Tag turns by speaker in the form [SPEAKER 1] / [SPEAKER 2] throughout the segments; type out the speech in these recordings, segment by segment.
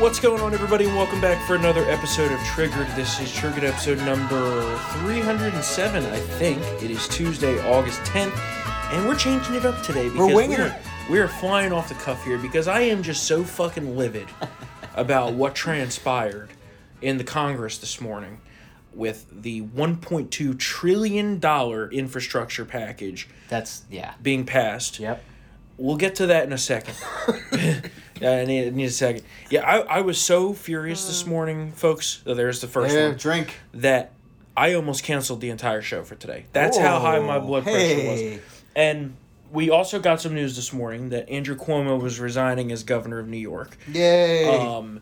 [SPEAKER 1] What's going on, everybody, and welcome back for another episode of Triggered. This is Triggered episode number 307, I think. It is Tuesday, August 10th, and we're changing it up today because
[SPEAKER 2] We're winging
[SPEAKER 1] we're,
[SPEAKER 2] it.
[SPEAKER 1] we're flying off the cuff here because I am just so fucking livid about what transpired in the Congress this morning with the 1.2 trillion dollar infrastructure package
[SPEAKER 2] That's yeah.
[SPEAKER 1] being passed.
[SPEAKER 2] Yep.
[SPEAKER 1] We'll get to that in a second. yeah, I need, I need a second. Yeah, I, I was so furious this morning, folks. Oh, there's the first
[SPEAKER 2] Yeah,
[SPEAKER 1] one.
[SPEAKER 2] drink.
[SPEAKER 1] That I almost canceled the entire show for today. That's how high my
[SPEAKER 2] Oh,
[SPEAKER 1] blood pressure was. And we also got some news this morning that Andrew Cuomo was resigning as governor of New York,
[SPEAKER 2] Yay.
[SPEAKER 1] um,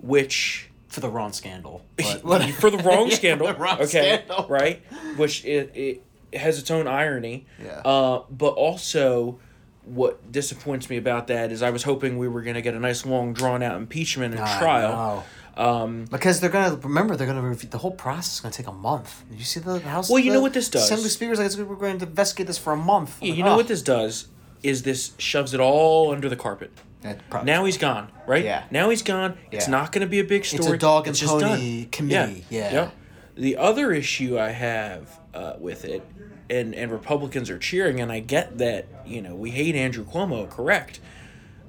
[SPEAKER 1] which
[SPEAKER 2] for the wrong scandal. But
[SPEAKER 1] for the wrong
[SPEAKER 2] Yeah,
[SPEAKER 1] scandal,
[SPEAKER 2] the wrong
[SPEAKER 1] okay,
[SPEAKER 2] scandal.
[SPEAKER 1] right? Which it, it has its own irony.
[SPEAKER 2] Yeah.
[SPEAKER 1] Uh, but also, what disappoints me about that is I was hoping we were going to get a nice long drawn out impeachment and
[SPEAKER 2] I
[SPEAKER 1] trial. Um,
[SPEAKER 2] Because they're gonna remember they're gonna review the whole process is gonna take a month. Did you see the house?
[SPEAKER 1] Well, you
[SPEAKER 2] the
[SPEAKER 1] know what this does?
[SPEAKER 2] Assembly speakers like we're going to investigate this for a month. I'm
[SPEAKER 1] you know
[SPEAKER 2] "Ah."
[SPEAKER 1] what this does is this shoves it all under the carpet. Now he's gone, right?
[SPEAKER 2] Yeah.
[SPEAKER 1] Now he's gone. It's not going to be a big story.
[SPEAKER 2] It's a dog and
[SPEAKER 1] just
[SPEAKER 2] pony committee, yeah.
[SPEAKER 1] Yep. The other issue I have uh, with it, and and Republicans are cheering, and I get that you know we hate Andrew Cuomo, correct,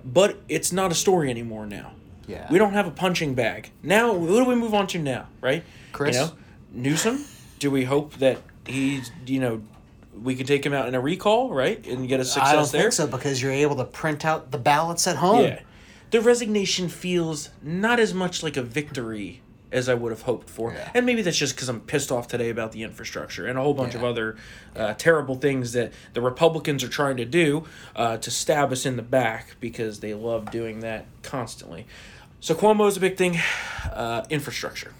[SPEAKER 1] but it's not a story anymore now.
[SPEAKER 2] Yeah.
[SPEAKER 1] We don't have a punching bag now. What do we move on to now, right?
[SPEAKER 2] Chris?
[SPEAKER 1] You know, Newsom. Do we hope that he's you know we can take him out in a recall, right, and get a success
[SPEAKER 2] I don't
[SPEAKER 1] there?
[SPEAKER 2] think so because you're able to print out the ballots at home.
[SPEAKER 1] Yeah. The resignation feels not as much like a victory as I would have hoped for.
[SPEAKER 2] Yeah.
[SPEAKER 1] And maybe that's just because I'm pissed off today about the infrastructure and a whole bunch of other uh, terrible things that the Republicans are trying to do uh, to stab us in the back because they love doing that constantly. So Cuomo's a big thing. Uh, infrastructure.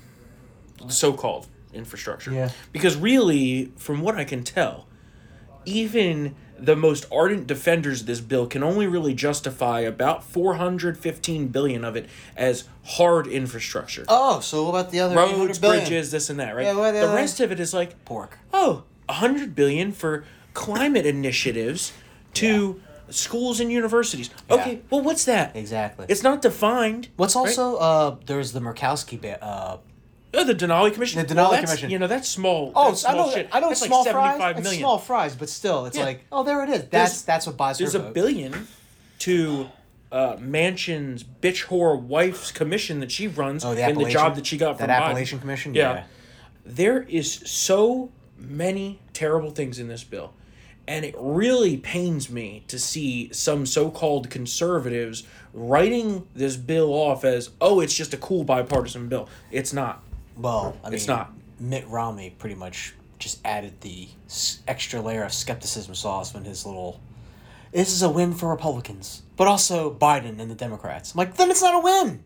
[SPEAKER 1] The so called infrastructure.
[SPEAKER 2] Yeah.
[SPEAKER 1] Because really, from what I can tell, even the most ardent defenders of this bill can only really justify about 415 billion of it as hard infrastructure.
[SPEAKER 2] Oh, so what about the other
[SPEAKER 1] Roads, bridges, this and that, right?
[SPEAKER 2] Yeah, what
[SPEAKER 1] the
[SPEAKER 2] the
[SPEAKER 1] rest of it is like,
[SPEAKER 2] Pork.
[SPEAKER 1] oh, 100 billion for climate initiatives to schools and universities. Okay, well what's that?
[SPEAKER 2] Exactly.
[SPEAKER 1] It's not defined.
[SPEAKER 2] What's
[SPEAKER 1] right?
[SPEAKER 2] also uh there's the Murkowski ba- uh
[SPEAKER 1] Oh, the Denali Commission.
[SPEAKER 2] The
[SPEAKER 1] Well,
[SPEAKER 2] Denali
[SPEAKER 1] that's-
[SPEAKER 2] Commission.
[SPEAKER 1] You know, that's small.
[SPEAKER 2] Oh,
[SPEAKER 1] that's
[SPEAKER 2] I
[SPEAKER 1] small
[SPEAKER 2] know.
[SPEAKER 1] shit.
[SPEAKER 2] I know.
[SPEAKER 1] That's
[SPEAKER 2] small
[SPEAKER 1] like
[SPEAKER 2] fries.
[SPEAKER 1] 75
[SPEAKER 2] It's
[SPEAKER 1] million.
[SPEAKER 2] small fries, but still, it's
[SPEAKER 1] Yeah.
[SPEAKER 2] like, oh, there it is. That's
[SPEAKER 1] There's-
[SPEAKER 2] that's what buys her
[SPEAKER 1] There's a
[SPEAKER 2] vote.
[SPEAKER 1] billion to uh, Manchin's bitch whore wife's commission that she runs
[SPEAKER 2] Oh, the
[SPEAKER 1] and the job that she got from
[SPEAKER 2] that
[SPEAKER 1] Biden.
[SPEAKER 2] Appalachian Commission?
[SPEAKER 1] Yeah.
[SPEAKER 2] Yeah.
[SPEAKER 1] There is so many terrible things in this bill. And it really pains me to see some so called conservatives writing this bill off as, oh, it's just a cool bipartisan bill. It's not.
[SPEAKER 2] Well, I mean,
[SPEAKER 1] It's not.
[SPEAKER 2] Mitt Romney pretty much just added the extra layer of skepticism sauce when his little. This is a win for Republicans, but also Biden and the Democrats. I'm like, then it's not a win.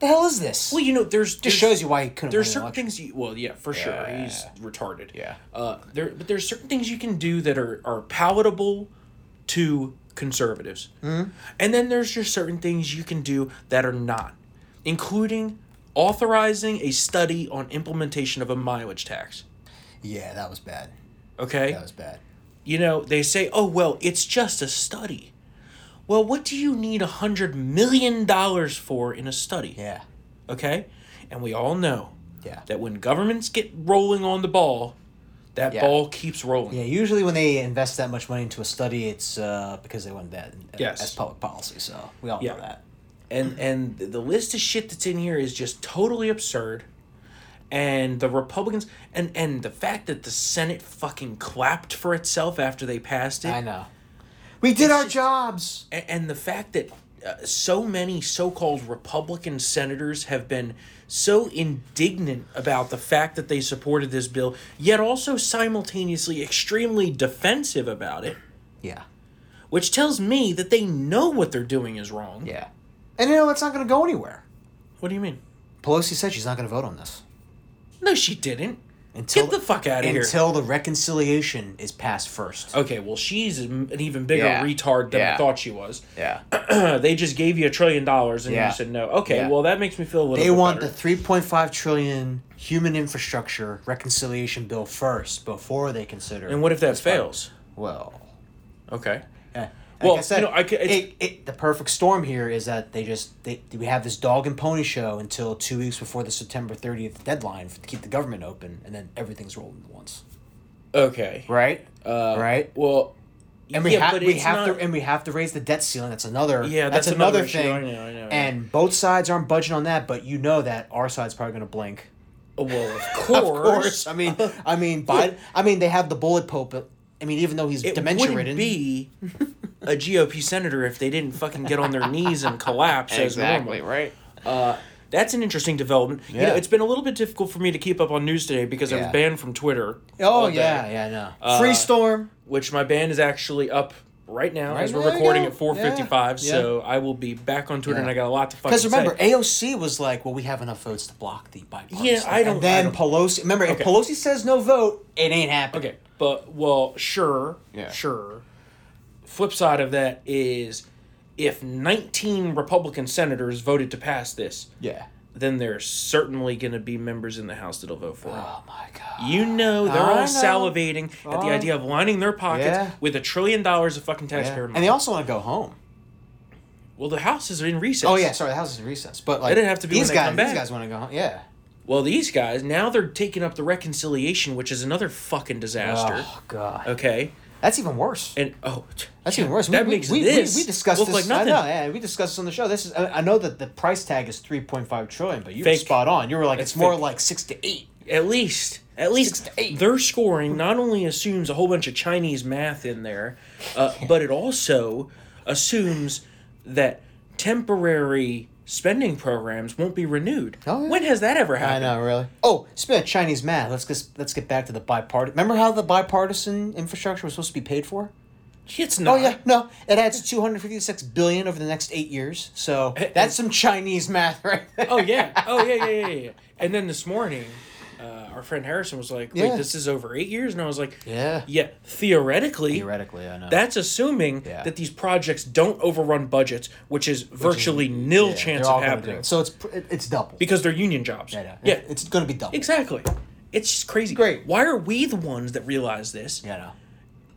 [SPEAKER 2] The hell is this?
[SPEAKER 1] Well, you know, there's.
[SPEAKER 2] just
[SPEAKER 1] there's-
[SPEAKER 2] shows you why he couldn't.
[SPEAKER 1] There's certain
[SPEAKER 2] election.
[SPEAKER 1] things you well yeah for sure
[SPEAKER 2] Yeah.
[SPEAKER 1] he's retarded
[SPEAKER 2] Yeah.
[SPEAKER 1] uh there but there's certain things you can do that are are palatable to conservatives mm-hmm. and then there's just certain things you can do that are not including authorizing a study on implementation of a mileage tax
[SPEAKER 2] Yeah, that was bad.
[SPEAKER 1] okay
[SPEAKER 2] That was bad.
[SPEAKER 1] you know they say oh well it's just a study well what do you need a hundred million dollars for in a study
[SPEAKER 2] Yeah.
[SPEAKER 1] okay and we all know
[SPEAKER 2] Yeah.
[SPEAKER 1] that when governments get rolling on the ball, that
[SPEAKER 2] Yeah.
[SPEAKER 1] ball keeps rolling.
[SPEAKER 2] Yeah, usually when they invest that much money into a study, it's uh, because they want that
[SPEAKER 1] Yes.
[SPEAKER 2] as public policy. So we all
[SPEAKER 1] Yeah.
[SPEAKER 2] know that.
[SPEAKER 1] And and the list of shit that's in here is just totally absurd. And the Republicans and and the fact that the Senate fucking clapped for itself after they passed it.
[SPEAKER 2] I know. We did our
[SPEAKER 1] just-
[SPEAKER 2] jobs.
[SPEAKER 1] A- and the fact that uh, so many so-called Republican senators have been so indignant about the fact that they supported this bill, yet also simultaneously extremely defensive about it,
[SPEAKER 2] Yeah.
[SPEAKER 1] which tells me that they know what they're doing is wrong.
[SPEAKER 2] Yeah. And you know it's not going to go anywhere.
[SPEAKER 1] What do you mean?
[SPEAKER 2] Pelosi said she's not going to vote on this
[SPEAKER 1] No, she didn't.
[SPEAKER 2] until
[SPEAKER 1] Get the fuck out of here.
[SPEAKER 2] until the reconciliation is passed first.
[SPEAKER 1] Okay, well, she's an even bigger
[SPEAKER 2] Yeah.
[SPEAKER 1] retard than I
[SPEAKER 2] Yeah.
[SPEAKER 1] thought she was.
[SPEAKER 2] Yeah.
[SPEAKER 1] they just gave you a trillion dollars and
[SPEAKER 2] Yeah.
[SPEAKER 1] you said no. Okay,
[SPEAKER 2] Yeah.
[SPEAKER 1] well, that makes me feel a little
[SPEAKER 2] They
[SPEAKER 1] bit
[SPEAKER 2] want
[SPEAKER 1] better.
[SPEAKER 2] the 3.5 trillion human infrastructure reconciliation bill first before they consider
[SPEAKER 1] and what if that fails?
[SPEAKER 2] Well,
[SPEAKER 1] Okay.
[SPEAKER 2] eh. Like
[SPEAKER 1] Well,
[SPEAKER 2] I said,
[SPEAKER 1] you know, I
[SPEAKER 2] it, it, the perfect storm here is that they just they we have this dog and pony show until two weeks before the September thirtieth deadline to keep the government open, and then everything's rolling at once.
[SPEAKER 1] Okay.
[SPEAKER 2] Right.
[SPEAKER 1] Uh,
[SPEAKER 2] Right.
[SPEAKER 1] Well.
[SPEAKER 2] And we
[SPEAKER 1] yeah,
[SPEAKER 2] have we have
[SPEAKER 1] not-
[SPEAKER 2] to and we have to raise the debt ceiling. That's another
[SPEAKER 1] Yeah,
[SPEAKER 2] that's,
[SPEAKER 1] that's
[SPEAKER 2] another,
[SPEAKER 1] another
[SPEAKER 2] thing.
[SPEAKER 1] I know, I know.
[SPEAKER 2] And both sides aren't budging on that, but you know that our side's probably going to blink.
[SPEAKER 1] Well, of course.
[SPEAKER 2] Of course. I mean, I mean, Biden. I mean, they have the bully pulpit. But, I mean, even though he's
[SPEAKER 1] It
[SPEAKER 2] dementia
[SPEAKER 1] wouldn't
[SPEAKER 2] ridden,
[SPEAKER 1] be a GOP senator if they didn't fucking get on their knees and collapse as normal.
[SPEAKER 2] right.
[SPEAKER 1] Uh, that's an interesting development. You know, it's been a little bit difficult for me to keep up on news today because I was banned from Twitter.
[SPEAKER 2] Oh
[SPEAKER 1] all day,
[SPEAKER 2] yeah, yeah, no.
[SPEAKER 1] Uh,
[SPEAKER 2] Free storm.
[SPEAKER 1] Which my ban is actually up right now
[SPEAKER 2] Right
[SPEAKER 1] as we're recording at 4:55.
[SPEAKER 2] Yeah,
[SPEAKER 1] So I will be back on Twitter
[SPEAKER 2] Yeah.
[SPEAKER 1] and I got a lot to fucking
[SPEAKER 2] Because remember,
[SPEAKER 1] say.
[SPEAKER 2] AOC was like, "Well, we have enough votes to block the bipartisan."
[SPEAKER 1] Yeah, I don't-
[SPEAKER 2] And then
[SPEAKER 1] I don't-
[SPEAKER 2] Pelosi. Remember,
[SPEAKER 1] Okay.
[SPEAKER 2] if Pelosi says no vote, it ain't happening.
[SPEAKER 1] Okay, but well, sure,
[SPEAKER 2] Yeah.
[SPEAKER 1] sure. Flip side of that is if 19 Republican senators voted to pass this,
[SPEAKER 2] Yeah.
[SPEAKER 1] then there's certainly going to be members in the House that'll vote for it.
[SPEAKER 2] Oh my god.
[SPEAKER 1] You know they're
[SPEAKER 2] I
[SPEAKER 1] all
[SPEAKER 2] know.
[SPEAKER 1] salivating at the
[SPEAKER 2] Oh.
[SPEAKER 1] idea of lining their pockets
[SPEAKER 2] Yeah.
[SPEAKER 1] with a trillion dollars of fucking
[SPEAKER 2] Yeah.
[SPEAKER 1] taxpayer money.
[SPEAKER 2] And they also want to go home.
[SPEAKER 1] well, the House is in recess.
[SPEAKER 2] Oh yeah, sorry, the house is in recess. But like,
[SPEAKER 1] didn't have to be
[SPEAKER 2] these guys. These guys want to go home. Yeah.
[SPEAKER 1] Well, these guys now they're taking up the reconciliation, which is another fucking disaster.
[SPEAKER 2] Oh god.
[SPEAKER 1] Okay,
[SPEAKER 2] That's even worse.
[SPEAKER 1] and oh,
[SPEAKER 2] That's
[SPEAKER 1] yeah,
[SPEAKER 2] even worse.
[SPEAKER 1] That
[SPEAKER 2] we,
[SPEAKER 1] makes
[SPEAKER 2] we,
[SPEAKER 1] this
[SPEAKER 2] we, we discussed
[SPEAKER 1] look
[SPEAKER 2] this.
[SPEAKER 1] like nothing.
[SPEAKER 2] I know, yeah, we discussed this on the show. This is. I, I know that the price tag is three point five trillion, but you were spot on. You were like,
[SPEAKER 1] It's
[SPEAKER 2] it's more like six to eight.
[SPEAKER 1] At least, at least
[SPEAKER 2] Six to eight.
[SPEAKER 1] their scoring not only assumes a whole bunch of Chinese math in there, uh, but it also assumes that temporary spending programs won't be renewed.
[SPEAKER 2] Oh, yeah.
[SPEAKER 1] When has that ever happened?
[SPEAKER 2] I know, really. Oh, speaking of Chinese math, let's get let's get back to the bipartisan. Remember how the bipartisan infrastructure was supposed to be paid for?
[SPEAKER 1] It's oh, not.
[SPEAKER 2] Oh yeah, no, it adds two hundred fifty six billion over the next eight years. So that's some Chinese math, right? Oh, there.
[SPEAKER 1] Oh yeah. Oh yeah, yeah, yeah, yeah. And then this morning, our friend Harrison was like, "Wait,
[SPEAKER 2] Yeah.
[SPEAKER 1] this is over eight years," and I was like,
[SPEAKER 2] Yeah.
[SPEAKER 1] "Yeah, theoretically."
[SPEAKER 2] Theoretically, I know.
[SPEAKER 1] That's assuming
[SPEAKER 2] Yeah.
[SPEAKER 1] that these projects don't overrun budgets, which is virtually nil
[SPEAKER 2] Yeah,
[SPEAKER 1] chance of happening
[SPEAKER 2] it. So it's it's double.
[SPEAKER 1] because they're union jobs.
[SPEAKER 2] yeah, yeah,
[SPEAKER 1] yeah,
[SPEAKER 2] it's going to be double.
[SPEAKER 1] exactly. It's just crazy.
[SPEAKER 2] Great.
[SPEAKER 1] Why are we the ones that realize this?
[SPEAKER 2] Yeah, no.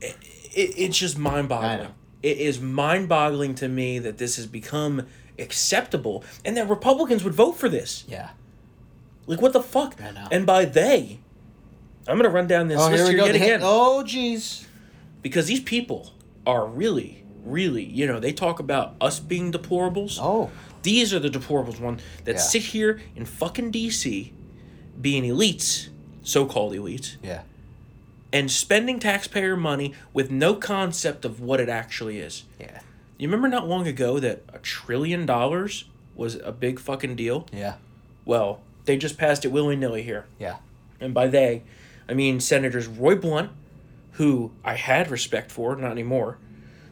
[SPEAKER 1] It, it's just mind boggling. It is mind boggling to me that this has become acceptable and that Republicans would vote for this.
[SPEAKER 2] Yeah.
[SPEAKER 1] Like, what the fuck?
[SPEAKER 2] I know.
[SPEAKER 1] And by they, I'm going to run down this
[SPEAKER 2] Oh,
[SPEAKER 1] list
[SPEAKER 2] here we
[SPEAKER 1] here
[SPEAKER 2] go.
[SPEAKER 1] yet again.
[SPEAKER 2] Oh, jeez.
[SPEAKER 1] Because these people are really, really, you know, they talk about us being deplorables.
[SPEAKER 2] Oh.
[SPEAKER 1] These are the deplorables one that
[SPEAKER 2] Yeah.
[SPEAKER 1] sit here in fucking DC being elites, so called elites,
[SPEAKER 2] Yeah.
[SPEAKER 1] and spending taxpayer money with no concept of what it actually is.
[SPEAKER 2] Yeah.
[SPEAKER 1] You remember not long ago that a trillion dollars was a big fucking deal?
[SPEAKER 2] Yeah.
[SPEAKER 1] Well, they just passed it willy nilly here.
[SPEAKER 2] Yeah.
[SPEAKER 1] And by they, I mean Senators Roy Blunt, who I had respect for, not anymore.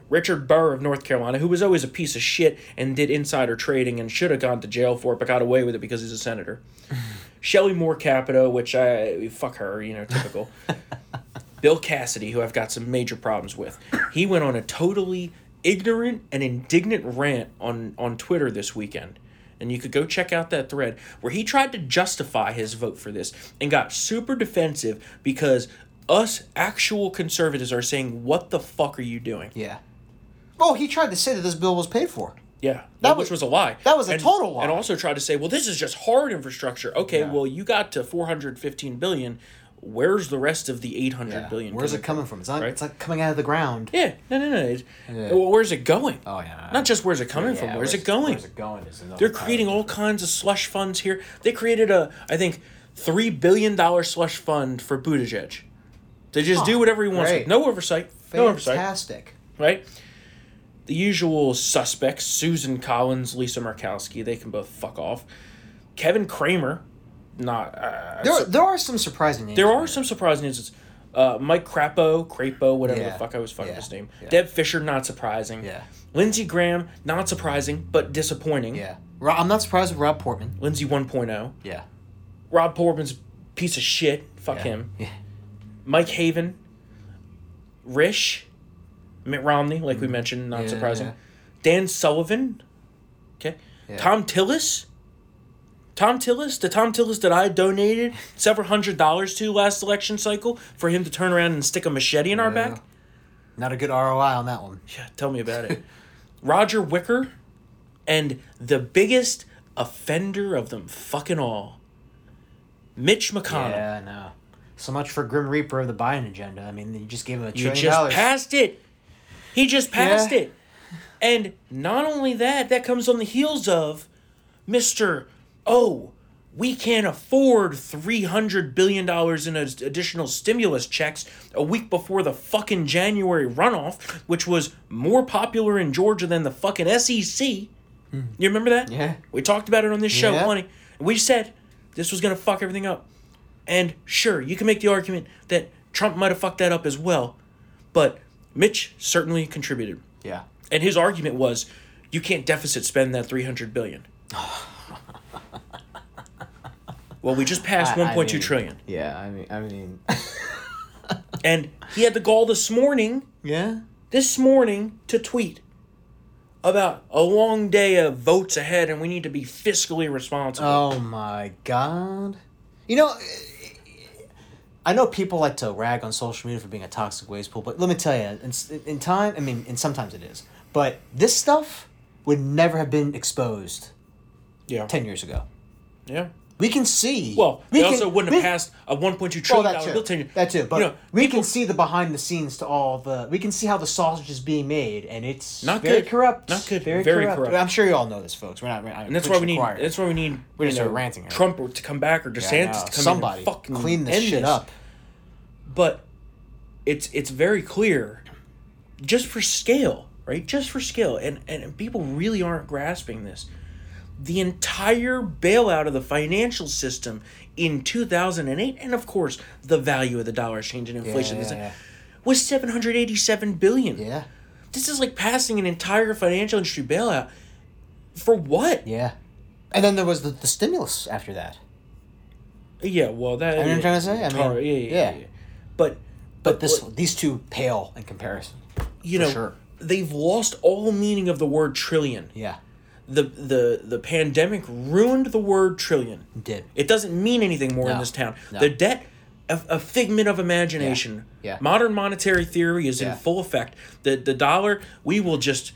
[SPEAKER 1] Richard Burr of North Carolina, who was always a piece of shit and did insider trading and should have gone to jail for it, but got away with it because he's a senator. Shelley Moore Capito, which I fuck her, you know, typical. Bill Cassidy, who I've got some major problems with. He went on a totally ignorant and indignant rant on on Twitter this weekend. And you could go check out that thread where he tried to justify his vote for this and got super defensive because us actual conservatives are saying, "What the fuck are you doing?"
[SPEAKER 2] Yeah. Oh, he tried to say that this bill was paid for.
[SPEAKER 1] Yeah,
[SPEAKER 2] That
[SPEAKER 1] which
[SPEAKER 2] was-
[SPEAKER 1] was a lie.
[SPEAKER 2] that was a
[SPEAKER 1] And-
[SPEAKER 2] total lie.
[SPEAKER 1] And also tried to say, "Well, this is just hard infrastructure." Okay,
[SPEAKER 2] Yeah.
[SPEAKER 1] well, you got to 415 billion. Where's the rest of the 800 billion?
[SPEAKER 2] Where's it coming from? It's not.
[SPEAKER 1] right?
[SPEAKER 2] It's like coming out of the ground.
[SPEAKER 1] Yeah, no, no, no.
[SPEAKER 2] Yeah.
[SPEAKER 1] Well, where's it going?
[SPEAKER 2] Oh yeah.
[SPEAKER 1] Not just where's it coming from. Where's, it going?
[SPEAKER 2] Where's it going?
[SPEAKER 1] They're creating all kinds of slush funds here. They created a, I think, three billion dollar slush fund for Buttigieg to just do whatever he wants.
[SPEAKER 2] great.
[SPEAKER 1] With. No oversight. No oversight.
[SPEAKER 2] Fantastic.
[SPEAKER 1] Right. The usual suspects: Susan Collins, Lisa Murkowski. They can both fuck off. Kevin Cramer, not. Uh,
[SPEAKER 2] There, there are some surprising names.
[SPEAKER 1] there are some surprising instances. Uh, Mike Crapo, Crapo, whatever
[SPEAKER 2] Yeah.
[SPEAKER 1] the fuck I was fucking
[SPEAKER 2] Yeah.
[SPEAKER 1] his name.
[SPEAKER 2] Yeah.
[SPEAKER 1] Deb Fischer, not surprising.
[SPEAKER 2] Yeah.
[SPEAKER 1] Lindsey Graham, not surprising, but disappointing.
[SPEAKER 2] Yeah. I'm not surprised with Rob Portman.
[SPEAKER 1] Lindsey 1.0.
[SPEAKER 2] Yeah.
[SPEAKER 1] Rob Portman's piece of shit. Fuck him.
[SPEAKER 2] Yeah.
[SPEAKER 1] Mike Haven. Risch. Mitt Romney, like we mentioned, not surprising. Dan Sullivan. Okay.
[SPEAKER 2] Yeah.
[SPEAKER 1] Thom Tillis. Thom Tillis, the Thom Tillis that I donated several hundred dollars to last election cycle for him to turn around and stick a machete in our back.
[SPEAKER 2] Not a good ROI on that one.
[SPEAKER 1] Yeah, tell me about it. Roger Wicker and the biggest offender of them fucking all, Mitch McConnell.
[SPEAKER 2] Yeah, I know. So much for Grim Reaper of the Biden agenda. I mean, you just gave him a
[SPEAKER 1] You
[SPEAKER 2] trillion
[SPEAKER 1] just
[SPEAKER 2] dollars.
[SPEAKER 1] passed it. He just passed
[SPEAKER 2] Yeah.
[SPEAKER 1] it. And not only that, that comes on the heels of Mr. Oh, we can't afford $300 billion in additional stimulus checks a week before the fucking January runoff, which was more popular in Georgia than the fucking SEC. You remember that?
[SPEAKER 2] Yeah.
[SPEAKER 1] We talked about it on this show
[SPEAKER 2] Yeah.
[SPEAKER 1] plenty. We said this was going to fuck everything up. And sure, you can make the argument that Trump might have fucked that up as well, but Mitch certainly contributed.
[SPEAKER 2] yeah.
[SPEAKER 1] And his argument was, you can't deficit spend that 300 billion. well, we just passed
[SPEAKER 2] I- I mean-
[SPEAKER 1] trillion.
[SPEAKER 2] Yeah, I mean, I mean,
[SPEAKER 1] And he had the gall this morning,
[SPEAKER 2] yeah.
[SPEAKER 1] this morning, to tweet about a long day of votes ahead and we need to be fiscally responsible.
[SPEAKER 2] Oh my god. You know, eh, I know people like to rag on social media for being a toxic waste pool, but let me tell you, in, in time, I mean, and sometimes it is, but this stuff would never have been exposed
[SPEAKER 1] yeah.
[SPEAKER 2] 10 years ago.
[SPEAKER 1] Yeah.
[SPEAKER 2] We can see.
[SPEAKER 1] Well,
[SPEAKER 2] we
[SPEAKER 1] they
[SPEAKER 2] can-
[SPEAKER 1] also wouldn't have passed a 1.2
[SPEAKER 2] Well,
[SPEAKER 1] trillion
[SPEAKER 2] that
[SPEAKER 1] dollar bill tenure.
[SPEAKER 2] That too. But
[SPEAKER 1] you know,
[SPEAKER 2] we
[SPEAKER 1] people-
[SPEAKER 2] can see the behind the scenes to all the. We can see how the sausage is being made, and it's
[SPEAKER 1] Not
[SPEAKER 2] very
[SPEAKER 1] good.
[SPEAKER 2] corrupt.
[SPEAKER 1] Not good.
[SPEAKER 2] Very,
[SPEAKER 1] Very
[SPEAKER 2] corrupt.
[SPEAKER 1] corrupt.
[SPEAKER 2] I'm sure you all know this, folks. We're not. We're not
[SPEAKER 1] and that's why we need.
[SPEAKER 2] required.
[SPEAKER 1] That's why we need.
[SPEAKER 2] We
[SPEAKER 1] you
[SPEAKER 2] just
[SPEAKER 1] know,
[SPEAKER 2] ranting here.
[SPEAKER 1] Trump to come back or
[SPEAKER 2] Yeah,
[SPEAKER 1] DeSantis
[SPEAKER 2] know.
[SPEAKER 1] to come
[SPEAKER 2] Somebody
[SPEAKER 1] fucking
[SPEAKER 2] clean this shit
[SPEAKER 1] this.
[SPEAKER 2] up.
[SPEAKER 1] But it's it's very clear, just for scale, right? Just for scale, and and people really aren't grasping this. The entire bailout of the financial system in 2008, and of course the value of the dollar change and inflation,
[SPEAKER 2] yeah,
[SPEAKER 1] is-
[SPEAKER 2] yeah.
[SPEAKER 1] was 787 billion.
[SPEAKER 2] Yeah.
[SPEAKER 1] This is like passing an entire financial industry bailout. For what?
[SPEAKER 2] Yeah. And then there was the, the stimulus after that.
[SPEAKER 1] Yeah, well, that.
[SPEAKER 2] know what I'm trying to say? I mean,
[SPEAKER 1] Tar- yeah, yeah,
[SPEAKER 2] yeah.
[SPEAKER 1] yeah. But,
[SPEAKER 2] But this these two pale in comparison.
[SPEAKER 1] you know,
[SPEAKER 2] sure.
[SPEAKER 1] they've lost all meaning of the word trillion.
[SPEAKER 2] Yeah.
[SPEAKER 1] The the the pandemic ruined the word trillion.
[SPEAKER 2] It did.
[SPEAKER 1] It doesn't mean anything more in this town.
[SPEAKER 2] no.
[SPEAKER 1] The debt, a, a figment of imagination.
[SPEAKER 2] Yeah, yeah.
[SPEAKER 1] Modern monetary theory is
[SPEAKER 2] Yeah.
[SPEAKER 1] in full effect. The the dollar, we will just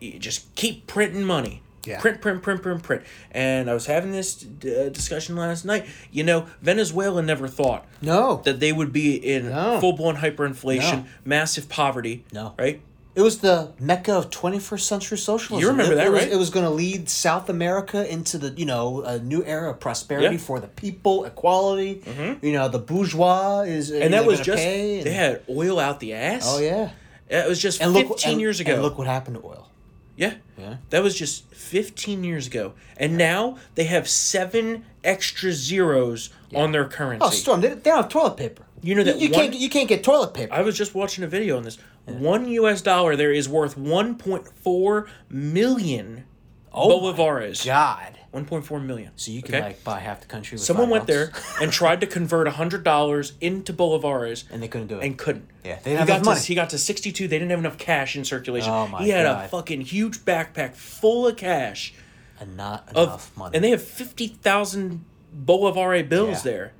[SPEAKER 1] just keep printing money.
[SPEAKER 2] Yeah.
[SPEAKER 1] Print, print, print, print, print. And I was having this uh, discussion last night. You know, Venezuela never thought
[SPEAKER 2] No.
[SPEAKER 1] that they would be in
[SPEAKER 2] No.
[SPEAKER 1] full blown hyperinflation,
[SPEAKER 2] No.
[SPEAKER 1] massive poverty.
[SPEAKER 2] No.
[SPEAKER 1] Right?
[SPEAKER 2] It was the mecca of 21st century socialism.
[SPEAKER 1] You remember
[SPEAKER 2] It-
[SPEAKER 1] that,
[SPEAKER 2] it was,
[SPEAKER 1] right?
[SPEAKER 2] It was going to lead South America into the, you know, a new era of prosperity
[SPEAKER 1] Yeah.
[SPEAKER 2] for the people, equality. Mm-hmm. You know, the bourgeois is.
[SPEAKER 1] Uh, and that was just, they had oil out the ass.
[SPEAKER 2] Oh, yeah.
[SPEAKER 1] It was just
[SPEAKER 2] And
[SPEAKER 1] 15
[SPEAKER 2] look, and-
[SPEAKER 1] years ago.
[SPEAKER 2] And look what happened to oil.
[SPEAKER 1] Yeah.
[SPEAKER 2] Yeah.
[SPEAKER 1] That was just 15 years ago. And now they have seven extra zeros on their currency.
[SPEAKER 2] Oh, Storm, they, they don't have toilet paper.
[SPEAKER 1] You know that
[SPEAKER 2] you,
[SPEAKER 1] one-
[SPEAKER 2] can't you can't get toilet paper.
[SPEAKER 1] I was just watching a video on this. One US dollar there is worth 1.4 million
[SPEAKER 2] Oh
[SPEAKER 1] bolivares.
[SPEAKER 2] God.
[SPEAKER 1] 1.4 million.
[SPEAKER 2] So you can
[SPEAKER 1] Okay?
[SPEAKER 2] like buy half the country. With
[SPEAKER 1] Someone went there and tried to convert $100 into bolivares
[SPEAKER 2] and they couldn't do it.
[SPEAKER 1] and couldn't.
[SPEAKER 2] Yeah,
[SPEAKER 1] he
[SPEAKER 2] they didn't have
[SPEAKER 1] got
[SPEAKER 2] enough
[SPEAKER 1] to,
[SPEAKER 2] money.
[SPEAKER 1] He got to 62. They didn't have enough cash in circulation.
[SPEAKER 2] Oh my
[SPEAKER 1] he had a fucking huge backpack full of cash.
[SPEAKER 2] and not
[SPEAKER 1] of
[SPEAKER 2] enough money.
[SPEAKER 1] and they have fifty thousand Bolivare bills
[SPEAKER 2] Yeah.
[SPEAKER 1] there,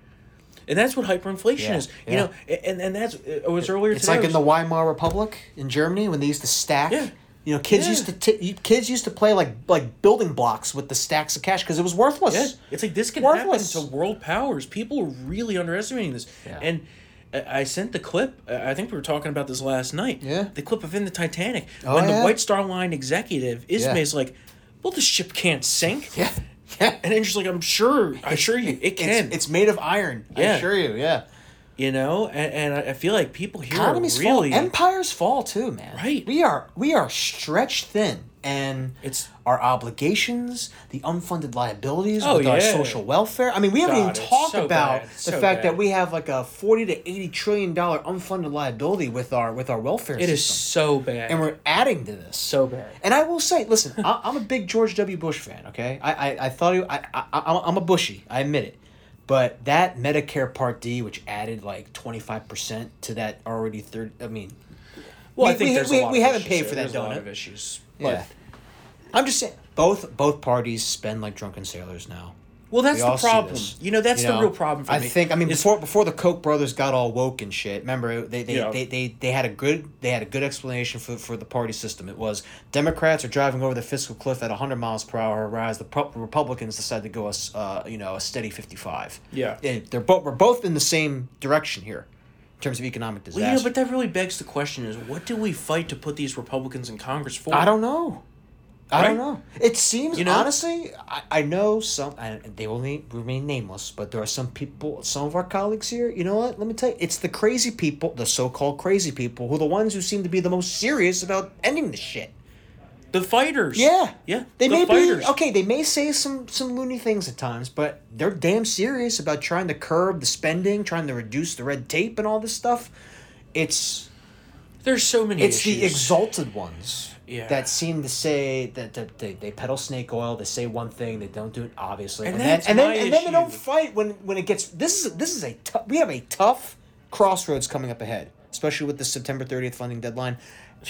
[SPEAKER 1] and that's what hyperinflation
[SPEAKER 2] Yeah,
[SPEAKER 1] is. You
[SPEAKER 2] yeah.
[SPEAKER 1] know, and and that's it was earlier
[SPEAKER 2] it's
[SPEAKER 1] today.
[SPEAKER 2] like
[SPEAKER 1] I
[SPEAKER 2] in the Weimar Republic in Germany when they used to stack.
[SPEAKER 1] Yeah.
[SPEAKER 2] You know, kids
[SPEAKER 1] Yeah.
[SPEAKER 2] used to t- kids used to play like like building blocks with the stacks of cash because it was worthless.
[SPEAKER 1] yeah, it's like this can
[SPEAKER 2] Worthless.
[SPEAKER 1] happen to world powers. People are really underestimating this,
[SPEAKER 2] Yeah.
[SPEAKER 1] and. I sent the clip. I think we were talking about this last night.
[SPEAKER 2] Yeah.
[SPEAKER 1] The clip of in the Titanic
[SPEAKER 2] Oh,
[SPEAKER 1] when the. White Star Line executive Ismay's like, "Well, the ship can't sink."
[SPEAKER 2] Yeah. Yeah.
[SPEAKER 1] And Andrew's like, "I'm sure. I assure you, it can."
[SPEAKER 2] It's, it's made of iron. I
[SPEAKER 1] Yeah.
[SPEAKER 2] assure you. Yeah.
[SPEAKER 1] You know, and, and I feel like people here really
[SPEAKER 2] fall. Empires fall too, man.
[SPEAKER 1] Right.
[SPEAKER 2] We are we are stretched thin, and
[SPEAKER 1] It's-
[SPEAKER 2] our obligations, the unfunded liabilities
[SPEAKER 1] Oh,
[SPEAKER 2] with our social welfare. I mean, we haven't even talked
[SPEAKER 1] so
[SPEAKER 2] about the
[SPEAKER 1] so
[SPEAKER 2] fact
[SPEAKER 1] bad.
[SPEAKER 2] that we have like a forty to eighty trillion dollar unfunded liability with our with our welfare
[SPEAKER 1] It
[SPEAKER 2] system,
[SPEAKER 1] is so bad.
[SPEAKER 2] and we're adding to this.
[SPEAKER 1] so bad.
[SPEAKER 2] And I will say, listen, I, I'm a big George W. Bush fan. Okay, I I, I thought he, I, I I- I'm a Bushy. I admit it. But that Medicare Part D, which added like 25 percent to that already third, I mean,
[SPEAKER 1] Well,
[SPEAKER 2] We-
[SPEAKER 1] I think
[SPEAKER 2] we-
[SPEAKER 1] there's
[SPEAKER 2] we-
[SPEAKER 1] a lot
[SPEAKER 2] we haven't paid for that
[SPEAKER 1] There's a lot
[SPEAKER 2] donut.
[SPEAKER 1] of issues.
[SPEAKER 2] yeah. I'm just saying, both both parties spend like drunken sailors now.
[SPEAKER 1] Well, that's
[SPEAKER 2] We
[SPEAKER 1] the problem. You know, that's
[SPEAKER 2] You
[SPEAKER 1] the real problem for
[SPEAKER 2] I
[SPEAKER 1] me.
[SPEAKER 2] I think I mean before before the Koch brothers got all woke and shit. Remember they they,
[SPEAKER 1] Yeah.
[SPEAKER 2] they, they, they had a good they had a good explanation for for the party system. It was Democrats are driving over the fiscal cliff at hundred miles per hour, whereas the Pro- Republicans decide to go a uh, you know a steady fifty five.
[SPEAKER 1] Yeah.
[SPEAKER 2] and they're both we're both in the same direction here, in terms of economic disaster.
[SPEAKER 1] Well, know, but that really begs the question: Is what do we fight to put these Republicans in Congress for?
[SPEAKER 2] I don't know. I don't know. It seems
[SPEAKER 1] You know?
[SPEAKER 2] honestly, I, I know some. I, they will name, remain nameless, but there are some people, some of our colleagues here. You know what? Let me tell you, it's the crazy people, the so-called crazy people, who are the ones who seem to be the most serious about ending the shit.
[SPEAKER 1] The fighters.
[SPEAKER 2] Yeah,
[SPEAKER 1] Yeah.
[SPEAKER 2] They
[SPEAKER 1] the
[SPEAKER 2] may
[SPEAKER 1] fighters.
[SPEAKER 2] be okay. They may say some some loony things at times, but they're damn serious about trying to curb the spending, trying to reduce the red tape and all this stuff. It's
[SPEAKER 1] There's so many.
[SPEAKER 2] it's the exalted ones
[SPEAKER 1] Yeah.
[SPEAKER 2] that seem to say that, that they, they peddle snake oil they say one thing they don't do it obviously
[SPEAKER 1] And
[SPEAKER 2] and, then and then and then they don't fight when when it gets this is this is a tough we have a tough crossroads coming up ahead especially with the september 30th funding deadline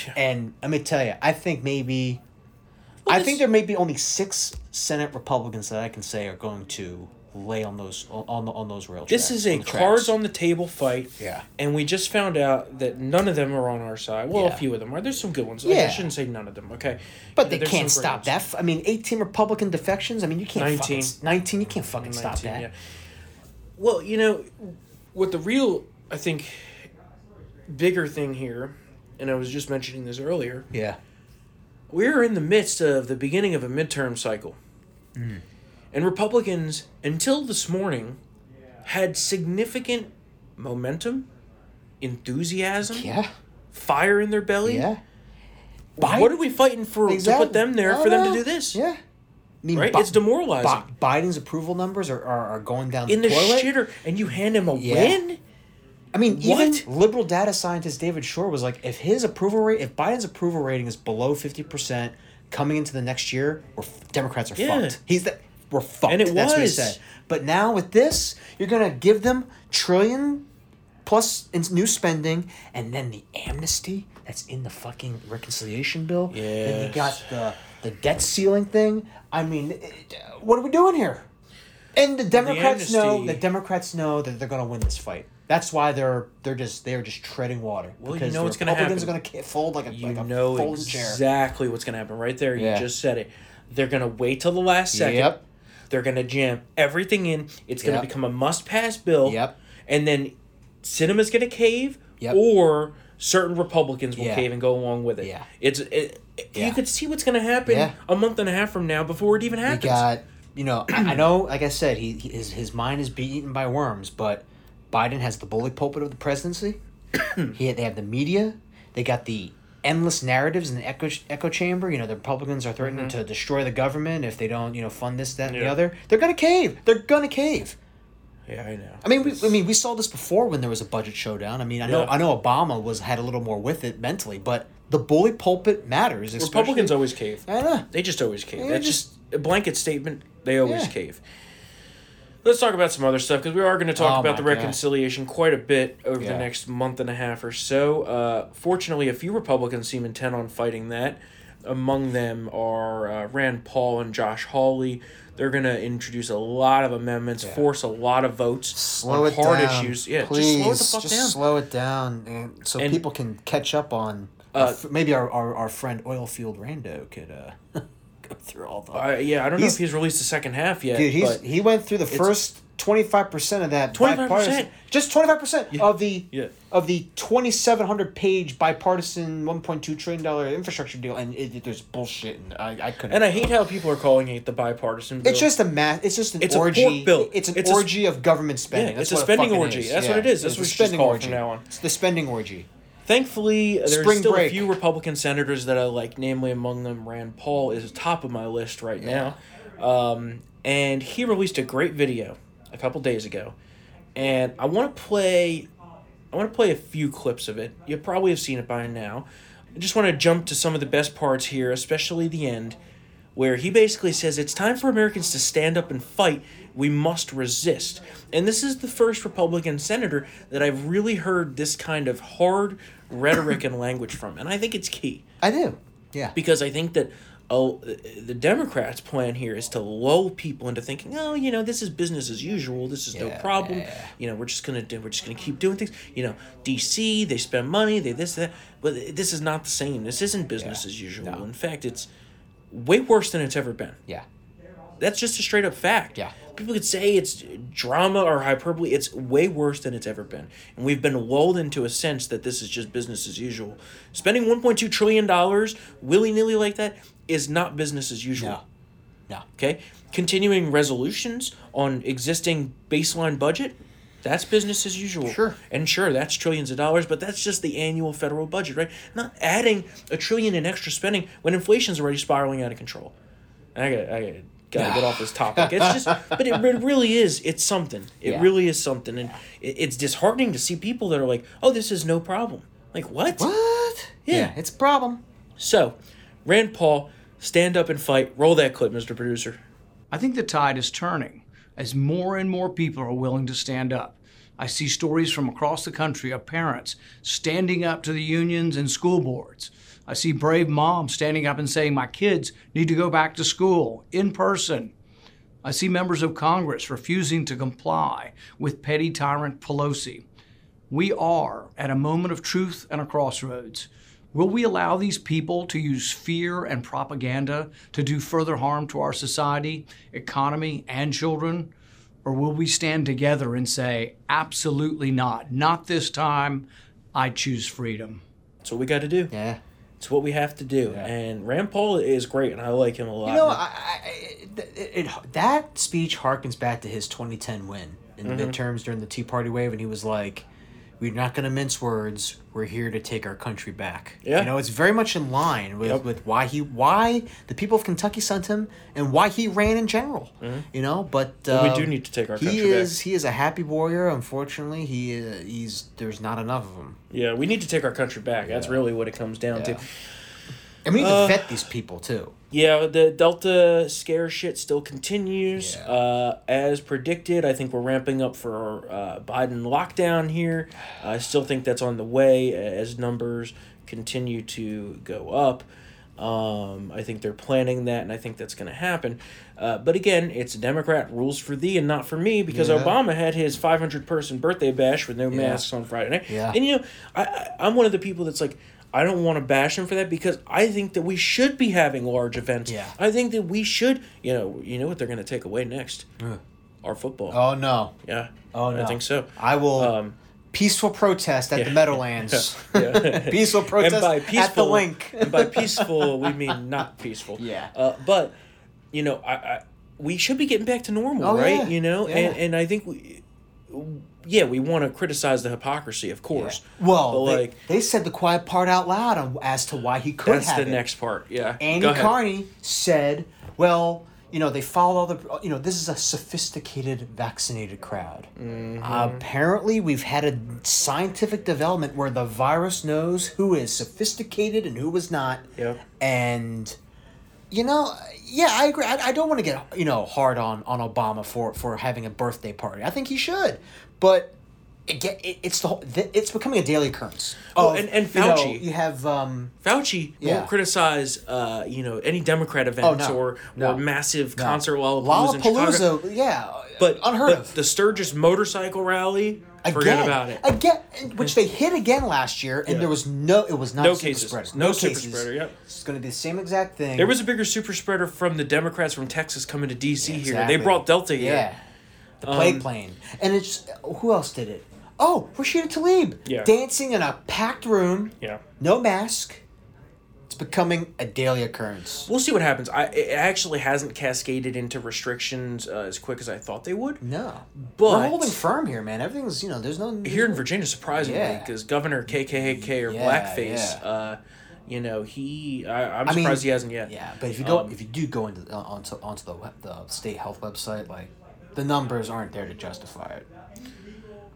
[SPEAKER 1] Yeah.
[SPEAKER 2] and let me tell you i think maybe
[SPEAKER 1] Well,
[SPEAKER 2] i think there may be only six senate republicans that i can say are going to lay on those on the, on those rail
[SPEAKER 1] This is a
[SPEAKER 2] tracks.
[SPEAKER 1] cards on the table fight.
[SPEAKER 2] Yeah.
[SPEAKER 1] And we just found out that none of them are on our side. Well,
[SPEAKER 2] Yeah.
[SPEAKER 1] a few of them are. There's some good ones. Like, I
[SPEAKER 2] Yeah.
[SPEAKER 1] shouldn't say none of them. Okay.
[SPEAKER 2] But
[SPEAKER 1] You
[SPEAKER 2] they
[SPEAKER 1] know,
[SPEAKER 2] can't stop that. f- I mean, 18 Republican defections. I mean, you can't
[SPEAKER 1] 19.
[SPEAKER 2] 19. 19, you can't fucking stop that.
[SPEAKER 1] yeah. Well, you know, what the real, I think, bigger thing here, and I was just mentioning this earlier,
[SPEAKER 2] Yeah.
[SPEAKER 1] we're in the midst of the beginning of a midterm cycle.
[SPEAKER 2] Mm.
[SPEAKER 1] And Republicans, until this morning, had significant momentum, enthusiasm,
[SPEAKER 2] Yeah.
[SPEAKER 1] fire in their belly.
[SPEAKER 2] Yeah.
[SPEAKER 1] What are we fighting for to put them there for them to do this?
[SPEAKER 2] Yeah. I mean,
[SPEAKER 1] Right?
[SPEAKER 2] Bi-
[SPEAKER 1] it's demoralizing.
[SPEAKER 2] Bi- Biden's approval numbers are, are, are going down
[SPEAKER 1] in the
[SPEAKER 2] toilet.
[SPEAKER 1] shitter, and you hand him a
[SPEAKER 2] Yeah.
[SPEAKER 1] win?
[SPEAKER 2] I mean, even
[SPEAKER 1] What?
[SPEAKER 2] liberal data scientist David Shor was like, if his approval rate, if Biden's approval rating is below fifty percent coming into the next year, we're Democrats are
[SPEAKER 1] Yeah.
[SPEAKER 2] fucked. He's the we're fucked.
[SPEAKER 1] And it
[SPEAKER 2] That's what he
[SPEAKER 1] was.
[SPEAKER 2] said. But now with this, you're gonna give them trillion plus in new spending, and then the amnesty that's in the fucking reconciliation bill. Yeah. Then you got the the debt ceiling thing. I mean, it- what are we doing here? And the Democrats know the Democrats know that they're going to win this fight. That's why they're they're just they're just treading water.
[SPEAKER 1] Well, you
[SPEAKER 2] because
[SPEAKER 1] know
[SPEAKER 2] the
[SPEAKER 1] what's gonna
[SPEAKER 2] Republicans
[SPEAKER 1] happen.
[SPEAKER 2] are going to fold like a
[SPEAKER 1] You
[SPEAKER 2] like a
[SPEAKER 1] know
[SPEAKER 2] folding chair.
[SPEAKER 1] exactly what's going to happen right there.
[SPEAKER 2] Yeah.
[SPEAKER 1] You just said it. They're going to wait till the last second.
[SPEAKER 2] Yep.
[SPEAKER 1] They're going to jam everything in. It's going to
[SPEAKER 2] Yep.
[SPEAKER 1] become a must pass bill.
[SPEAKER 2] Yep.
[SPEAKER 1] And then Sinema's going to cave
[SPEAKER 2] Yep.
[SPEAKER 1] or certain Republicans will
[SPEAKER 2] Yeah.
[SPEAKER 1] cave and go along with it.
[SPEAKER 2] Yeah.
[SPEAKER 1] It's it,
[SPEAKER 2] Yeah.
[SPEAKER 1] you could see what's going to happen
[SPEAKER 2] Yeah.
[SPEAKER 1] a month and a half from now before it even
[SPEAKER 2] We
[SPEAKER 1] happens.
[SPEAKER 2] got you know I I know like I said he, he his his mind is being eaten by worms, but Biden has the bully pulpit of the presidency. he they have the media. They got the endless narratives in the echo echo chamber. You know the Republicans are threatening to destroy the government if they don't you know fund this that and the
[SPEAKER 1] Mm-hmm.
[SPEAKER 2] Other. They're gonna cave. They're gonna cave.
[SPEAKER 1] yeah, I know.
[SPEAKER 2] I mean, we, I mean, we saw this before when there was a budget showdown. I mean, I know, I know Obama was had a little more with it mentally, but the bully pulpit matters.
[SPEAKER 1] Republicans always cave.
[SPEAKER 2] I know.
[SPEAKER 1] They just always cave.
[SPEAKER 2] Yeah,
[SPEAKER 1] That's just a blanket statement. They always
[SPEAKER 2] Yeah.
[SPEAKER 1] cave. Let's talk about some other stuff because we are going to talk
[SPEAKER 2] Oh
[SPEAKER 1] about the
[SPEAKER 2] my God.
[SPEAKER 1] reconciliation quite a bit over
[SPEAKER 2] Yeah.
[SPEAKER 1] the next month and a half or so. Uh, fortunately, a few Republicans seem intent on fighting that. Among them are uh, Rand Paul and Josh Hawley. They're going to introduce a lot of amendments, force a lot of votes
[SPEAKER 2] Slow
[SPEAKER 1] on
[SPEAKER 2] it
[SPEAKER 1] hard
[SPEAKER 2] down,
[SPEAKER 1] issues. Yeah,
[SPEAKER 2] please.
[SPEAKER 1] just slow it the fuck
[SPEAKER 2] just
[SPEAKER 1] down.
[SPEAKER 2] slow it down, and so
[SPEAKER 1] And-
[SPEAKER 2] people can catch up on.
[SPEAKER 1] Uh,
[SPEAKER 2] maybe our, our, our friend Oilfield Rando could uh, go through all the.
[SPEAKER 1] Uh, yeah, I don't know if he's released the second half yet.
[SPEAKER 2] Dude, he's
[SPEAKER 1] but
[SPEAKER 2] he went through the first twenty five percent of that
[SPEAKER 1] 25%?
[SPEAKER 2] bipartisan. Just twenty five percent of the
[SPEAKER 1] Yeah.
[SPEAKER 2] of the twenty seven hundred page bipartisan one point two trillion dollar infrastructure deal, and it, it- there's bullshit, and I I couldn't.
[SPEAKER 1] and I hate how people are calling it the bipartisan bill.
[SPEAKER 2] It's just a math. It's just an
[SPEAKER 1] It's a pork
[SPEAKER 2] orgy.
[SPEAKER 1] bill.
[SPEAKER 2] It's an
[SPEAKER 1] It's a
[SPEAKER 2] orgy of government spending.
[SPEAKER 1] Yeah,
[SPEAKER 2] That's
[SPEAKER 1] it's a spending
[SPEAKER 2] fucking
[SPEAKER 1] orgy.
[SPEAKER 2] is.
[SPEAKER 1] That's
[SPEAKER 2] Yeah.
[SPEAKER 1] what it is. That's
[SPEAKER 2] It's
[SPEAKER 1] what
[SPEAKER 2] a
[SPEAKER 1] you should
[SPEAKER 2] spending
[SPEAKER 1] call
[SPEAKER 2] orgy
[SPEAKER 1] from now on.
[SPEAKER 2] It's the spending orgy.
[SPEAKER 1] Thankfully, there's
[SPEAKER 2] Spring
[SPEAKER 1] still
[SPEAKER 2] break.
[SPEAKER 1] a few Republican senators that I like, namely among them Rand Paul is top of my list right now. Um, and he released a great video a couple days ago. And I want to play I want to play a few clips of it. You probably have seen it by now. I just want to jump to some of the best parts here, especially the end, where he basically says it's time for Americans to stand up and fight. We must resist. And this is the first Republican senator that I've really heard this kind of hard rhetoric and language from. And I think it's key
[SPEAKER 2] I do. Yeah.
[SPEAKER 1] because I think that oh, the Democrats' plan here is to lull people into thinking, oh, you know, this is business as usual. This is no problem.
[SPEAKER 2] yeah, yeah.
[SPEAKER 1] You know, we're just gonna do. We're just gonna keep doing things. You know, DC they spend money. They this that. But this is not the same. This isn't business
[SPEAKER 2] Yeah.
[SPEAKER 1] as usual.
[SPEAKER 2] No.
[SPEAKER 1] In fact, it's way worse than it's ever been.
[SPEAKER 2] Yeah.
[SPEAKER 1] That's just a straight up fact.
[SPEAKER 2] Yeah.
[SPEAKER 1] People could say it's drama or hyperbole. It's way worse than it's ever been. And we've been lulled into a sense that this is just business as usual. Spending $1.2 trillion willy nilly like that is not business as usual.
[SPEAKER 2] No. No.
[SPEAKER 1] Okay? Continuing resolutions on existing baseline budget, that's business as usual.
[SPEAKER 2] Sure.
[SPEAKER 1] And sure, that's trillions of dollars, but that's just the annual federal budget, right? Not adding a trillion in extra spending when inflation's already spiraling out of control. I got I gotta, gotta get off this topic. It's just, but it, it really is. It's something. It
[SPEAKER 2] Yeah.
[SPEAKER 1] really is something, and it, it's disheartening to see people that are like, "Oh, this is no problem." Like what?
[SPEAKER 2] What?
[SPEAKER 1] Yeah.
[SPEAKER 2] it's a problem.
[SPEAKER 1] So, Rand Paul, stand up and fight. Roll that clip, Mr. Producer.
[SPEAKER 3] I think the tide is turning as more and more people are willing to stand up. I see stories from across the country of parents standing up to the unions and school boards. I see brave moms standing up and saying, My kids need to go back to school in person. I see members of Congress refusing to comply with petty tyrant Pelosi. We are at a moment of truth and a crossroads. Will we allow these people to use fear and propaganda to do further harm to our society, economy, and children? Or will we stand together and say, absolutely not, not this time, I choose freedom?
[SPEAKER 1] That's what we got to do.
[SPEAKER 2] Yeah.
[SPEAKER 1] It's what we have to do. And Rand Paul is great, and I like him a lot.
[SPEAKER 2] You know, I, I, it, it, that speech harkens back to his 2010 win in the mm-hmm. midterms during the Tea Party wave, and he was like, "We're not going to mince words. We're here to take our country back."
[SPEAKER 1] Yeah.
[SPEAKER 2] You know, it's very much in line with,
[SPEAKER 1] Yep.
[SPEAKER 2] with why he why the people of Kentucky sent him and why he ran in general. You know, but
[SPEAKER 1] But we
[SPEAKER 2] uh,
[SPEAKER 1] do need to take our
[SPEAKER 2] he
[SPEAKER 1] country back.
[SPEAKER 2] is he is a happy warrior. Unfortunately, he uh, he's there's not enough of him.
[SPEAKER 1] yeah, we need to take our country back. That's really what it comes down to.
[SPEAKER 2] And we need
[SPEAKER 1] Uh,
[SPEAKER 2] to vet these people too.
[SPEAKER 1] Yeah, the Delta scare shit still continues.
[SPEAKER 2] Yeah.
[SPEAKER 1] Uh, as predicted, I think we're ramping up for uh, Biden lockdown here. I still think that's on the way as numbers continue to go up. Um, I think they're planning that, and I think that's going to happen. Uh, but again, it's Democrat rules for thee and not for me because
[SPEAKER 2] Yeah.
[SPEAKER 1] Obama had his 500 person birthday bash with no masks on Friday night.
[SPEAKER 2] Yeah.
[SPEAKER 1] And you know, I, I, I'm one of the people that's like, I don't want to bash him for that because I think that we should be having large events.
[SPEAKER 2] Yeah.
[SPEAKER 1] I think that we should, you know, you know what they're going to take away next? Our football.
[SPEAKER 2] Oh no.
[SPEAKER 1] Yeah.
[SPEAKER 2] Oh no.
[SPEAKER 1] I think so.
[SPEAKER 2] I will
[SPEAKER 1] Um,
[SPEAKER 2] peaceful protest at the Meadowlands.
[SPEAKER 1] Yeah.
[SPEAKER 2] peaceful protest
[SPEAKER 1] and by
[SPEAKER 2] at the
[SPEAKER 1] peaceful,
[SPEAKER 2] link.
[SPEAKER 1] and by peaceful, we mean not peaceful.
[SPEAKER 2] Yeah.
[SPEAKER 1] Uh, but, you know, I, I we should be getting back to normal,
[SPEAKER 2] Oh,
[SPEAKER 1] right?
[SPEAKER 2] yeah.
[SPEAKER 1] You know,
[SPEAKER 2] Yeah.
[SPEAKER 1] and and I think we, yeah, we want to criticize the hypocrisy, of course.
[SPEAKER 2] Well,
[SPEAKER 1] but
[SPEAKER 2] they,
[SPEAKER 1] like
[SPEAKER 2] they said the quiet part out loud as to why he could
[SPEAKER 1] that's
[SPEAKER 2] have
[SPEAKER 1] the
[SPEAKER 2] it.
[SPEAKER 1] next part. Yeah.
[SPEAKER 2] Andy. Carney said, "Well, you know, they follow all the. You know, this is a sophisticated, vaccinated crowd.
[SPEAKER 1] Mm-hmm.
[SPEAKER 2] apparently, we've had a scientific development where the virus knows who is sophisticated and who is not.
[SPEAKER 1] Yep.
[SPEAKER 2] And, you know, yeah, I agree. I, I don't want to get you know hard on on Obama for for having a birthday party. I think he should, but." It get, it, it's the whole, it's becoming a daily occurrence.
[SPEAKER 1] Well,
[SPEAKER 2] of,
[SPEAKER 1] and- and
[SPEAKER 2] you know,
[SPEAKER 1] Fauci-
[SPEAKER 2] you have um,
[SPEAKER 1] Fauci
[SPEAKER 2] Yeah.
[SPEAKER 1] won't criticize, uh, you know, any Democrat events
[SPEAKER 2] no.
[SPEAKER 1] or
[SPEAKER 2] No.
[SPEAKER 1] or massive
[SPEAKER 2] No.
[SPEAKER 1] concert Lollapalooza.
[SPEAKER 2] Lollapalooza, yeah,
[SPEAKER 1] But
[SPEAKER 2] unheard
[SPEAKER 1] but
[SPEAKER 2] of.
[SPEAKER 1] the Sturgis motorcycle rally,
[SPEAKER 2] again,
[SPEAKER 1] forget about it.
[SPEAKER 2] Again, which they hit again last year, and
[SPEAKER 1] Yeah.
[SPEAKER 2] there was no. It was not
[SPEAKER 1] No
[SPEAKER 2] super
[SPEAKER 1] cases.
[SPEAKER 2] spreader.
[SPEAKER 1] No super spreader, yep.
[SPEAKER 2] It's going to be the same exact thing.
[SPEAKER 1] There was a bigger super spreader from the Democrats from Texas coming to DC here.
[SPEAKER 2] Exactly.
[SPEAKER 1] They brought Delta here.
[SPEAKER 2] yeah, the plague
[SPEAKER 1] Um,
[SPEAKER 2] plane, and it's who else did it? Oh, Rashida Tlaib,
[SPEAKER 1] Yeah.
[SPEAKER 2] dancing in a packed room,
[SPEAKER 1] Yeah.
[SPEAKER 2] no mask. It's becoming a daily occurrence.
[SPEAKER 1] We'll see what happens. I it actually hasn't cascaded into restrictions uh, as quick as I thought they would.
[SPEAKER 2] No,
[SPEAKER 1] But-
[SPEAKER 2] we're holding firm here, man. Everything's you know. There's no
[SPEAKER 1] Here in Virginia, surprisingly,
[SPEAKER 2] Yeah.
[SPEAKER 1] because Governor KKK or
[SPEAKER 2] Yeah,
[SPEAKER 1] Blackface,
[SPEAKER 2] yeah.
[SPEAKER 1] uh, you know, he I, I'm
[SPEAKER 2] I mean,
[SPEAKER 1] surprised he hasn't yet.
[SPEAKER 2] Yeah, but if you go,
[SPEAKER 1] Um,
[SPEAKER 2] if you do go into uh, onto onto the web, the state health website, like the numbers aren't there to justify it.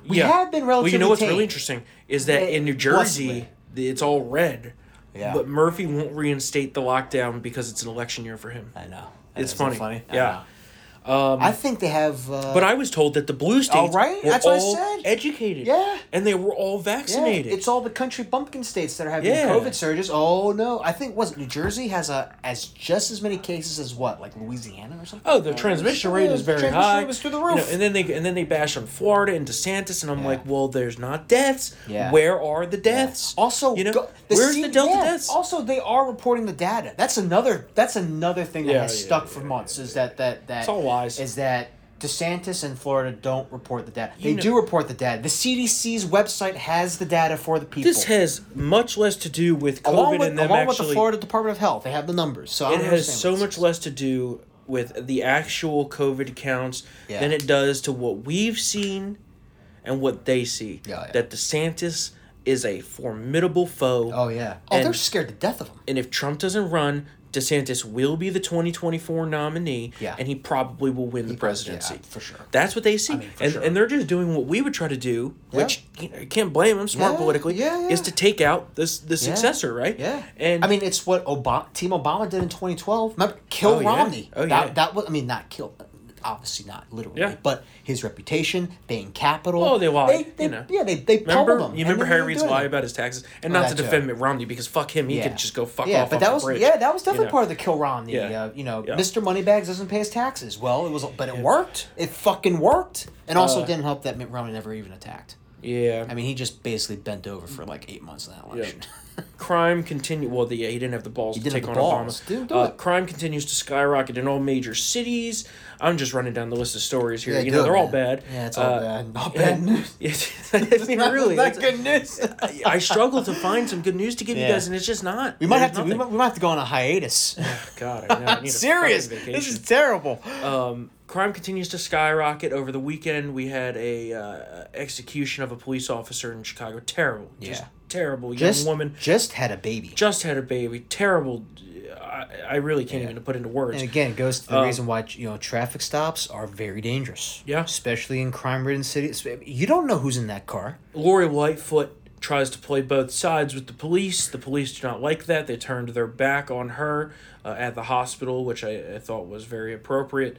[SPEAKER 2] We have been
[SPEAKER 1] Well, you know what's
[SPEAKER 2] tame.
[SPEAKER 1] really interesting is that
[SPEAKER 2] Eh,
[SPEAKER 1] in New Jersey, it's all red.
[SPEAKER 2] Yeah.
[SPEAKER 1] But Murphy won't reinstate the lockdown because it's an election year for him.
[SPEAKER 2] I know.
[SPEAKER 1] It's
[SPEAKER 2] Isn't it
[SPEAKER 1] funny.
[SPEAKER 2] I
[SPEAKER 1] Yeah.
[SPEAKER 2] Know. I think they have. Uh,
[SPEAKER 1] But I was told that the blue states
[SPEAKER 2] Oh, right?
[SPEAKER 1] were
[SPEAKER 2] That's what I said.
[SPEAKER 1] educated.
[SPEAKER 2] Yeah.
[SPEAKER 1] And they were all vaccinated.
[SPEAKER 2] yeah, it's all the country bumpkin states that are having
[SPEAKER 1] Yeah.
[SPEAKER 2] COVID surges. Oh no, I think was New Jersey has a as just as many cases as what like Louisiana or something.
[SPEAKER 1] Oh, the transmission rate is very
[SPEAKER 2] transmission
[SPEAKER 1] high.
[SPEAKER 2] rate was through the
[SPEAKER 1] You
[SPEAKER 2] roof.
[SPEAKER 1] know, and then they and then they bash on Florida and DeSantis, and I'm
[SPEAKER 2] Yeah.
[SPEAKER 1] like, well, there's not deaths.
[SPEAKER 2] Yeah.
[SPEAKER 1] Where are the deaths?
[SPEAKER 2] Also,
[SPEAKER 1] you know,
[SPEAKER 2] go-
[SPEAKER 1] where's
[SPEAKER 2] C-
[SPEAKER 1] the Delta deaths?
[SPEAKER 2] Also, they are reporting the data. That's another. That's another thing that has stuck for months. Is that that that
[SPEAKER 1] It's all lies.
[SPEAKER 2] Is that DeSantis and Florida don't report the data? They
[SPEAKER 1] know-
[SPEAKER 2] do report the data. The CDC's website has the data for the people.
[SPEAKER 1] This has much less to do with COVID
[SPEAKER 2] along with
[SPEAKER 1] and them
[SPEAKER 2] along with
[SPEAKER 1] actually.
[SPEAKER 2] the Florida Department of Health. They have the numbers. So I
[SPEAKER 1] it
[SPEAKER 2] don't
[SPEAKER 1] has
[SPEAKER 2] understand
[SPEAKER 1] so
[SPEAKER 2] what
[SPEAKER 1] much
[SPEAKER 2] is.
[SPEAKER 1] less to do with the actual COVID counts
[SPEAKER 2] Yeah.
[SPEAKER 1] than it does to what we've seen and what they see.
[SPEAKER 2] Yeah, yeah.
[SPEAKER 1] That DeSantis is a formidable foe.
[SPEAKER 2] Oh yeah. Oh, they're
[SPEAKER 1] And-
[SPEAKER 2] scared to death of him.
[SPEAKER 1] And if Trump doesn't run, DeSantis will be the 2024 nominee,
[SPEAKER 2] Yeah.
[SPEAKER 1] and he probably will win the
[SPEAKER 2] He probably-
[SPEAKER 1] presidency.
[SPEAKER 2] yeah, for sure.
[SPEAKER 1] That's what they see.
[SPEAKER 2] mean, for
[SPEAKER 1] and,
[SPEAKER 2] sure.
[SPEAKER 1] and they're just doing what we would try to do,
[SPEAKER 2] Yeah.
[SPEAKER 1] which you know, can't blame them, smart politically,
[SPEAKER 2] yeah,
[SPEAKER 1] is to take out this the successor, right?
[SPEAKER 2] Yeah.
[SPEAKER 1] And
[SPEAKER 2] I mean, it's what Obama, Team Obama did in 2012. Remember, kill
[SPEAKER 1] Oh.
[SPEAKER 2] Romney.
[SPEAKER 1] Oh,
[SPEAKER 2] that,
[SPEAKER 1] yeah.
[SPEAKER 2] that was, I mean, not kill, obviously not literally,
[SPEAKER 1] Yeah.
[SPEAKER 2] but his reputation, being capital.
[SPEAKER 1] Oh, they lied,
[SPEAKER 2] They,
[SPEAKER 1] you know.
[SPEAKER 2] Yeah, they, they
[SPEAKER 1] Remember,
[SPEAKER 2] him.
[SPEAKER 1] you remember Harry Reid's lie about his taxes, and
[SPEAKER 2] Well,
[SPEAKER 1] not to defend. Mitt Romney because fuck him, he
[SPEAKER 2] Yeah.
[SPEAKER 1] could just go fuck
[SPEAKER 2] yeah,
[SPEAKER 1] off.
[SPEAKER 2] but that was
[SPEAKER 1] bridge,
[SPEAKER 2] yeah, that was definitely
[SPEAKER 1] you know?
[SPEAKER 2] part of the kill Romney.
[SPEAKER 1] Yeah.
[SPEAKER 2] Uh, you know. Mr. Moneybags doesn't pay his taxes. Well, it was, but it worked. It fucking worked, and also
[SPEAKER 1] Uh,
[SPEAKER 2] didn't help that Mitt Romney never even attacked.
[SPEAKER 1] Yeah,
[SPEAKER 2] I mean, he just basically bent over for like eight months in that election.
[SPEAKER 1] Crime continue. Well, the, yeah, he didn't have the balls to take on
[SPEAKER 2] balls.
[SPEAKER 1] Obama.
[SPEAKER 2] Do
[SPEAKER 1] uh,
[SPEAKER 2] it.
[SPEAKER 1] Crime continues to skyrocket in all major cities. I'm just running down the list of stories here.
[SPEAKER 2] Yeah,
[SPEAKER 1] you know,
[SPEAKER 2] it,
[SPEAKER 1] they're all bad.
[SPEAKER 2] Yeah, it's all
[SPEAKER 1] Uh,
[SPEAKER 2] bad. Not
[SPEAKER 1] yeah.
[SPEAKER 2] bad news.
[SPEAKER 1] Yeah, I mean, really,
[SPEAKER 2] Not good news.
[SPEAKER 1] I- I struggle to find some good news to give you guys, and it's just not.
[SPEAKER 2] We might have to. We might, we might have to go on a hiatus.
[SPEAKER 1] God, I know. I need a
[SPEAKER 2] Serious. This is terrible.
[SPEAKER 1] Um, crime continues to skyrocket. Over the weekend, we had a uh, execution of a police officer in Chicago. Terrible. Just
[SPEAKER 2] Yeah.
[SPEAKER 1] Terrible.
[SPEAKER 2] Just
[SPEAKER 1] Young woman
[SPEAKER 2] just had a baby.
[SPEAKER 1] just had a baby. Terrible. I, I really can't
[SPEAKER 2] Yeah.
[SPEAKER 1] even put into words.
[SPEAKER 2] And again, it goes to the
[SPEAKER 1] Um,
[SPEAKER 2] reason why you know traffic stops are very dangerous.
[SPEAKER 1] Yeah.
[SPEAKER 2] especially in crime-ridden cities. You don't know who's in that car.
[SPEAKER 1] Lori Lightfoot tries to play both sides with the police. The police do not like that. They turned their back on her uh, at the hospital, which I, I thought was very appropriate.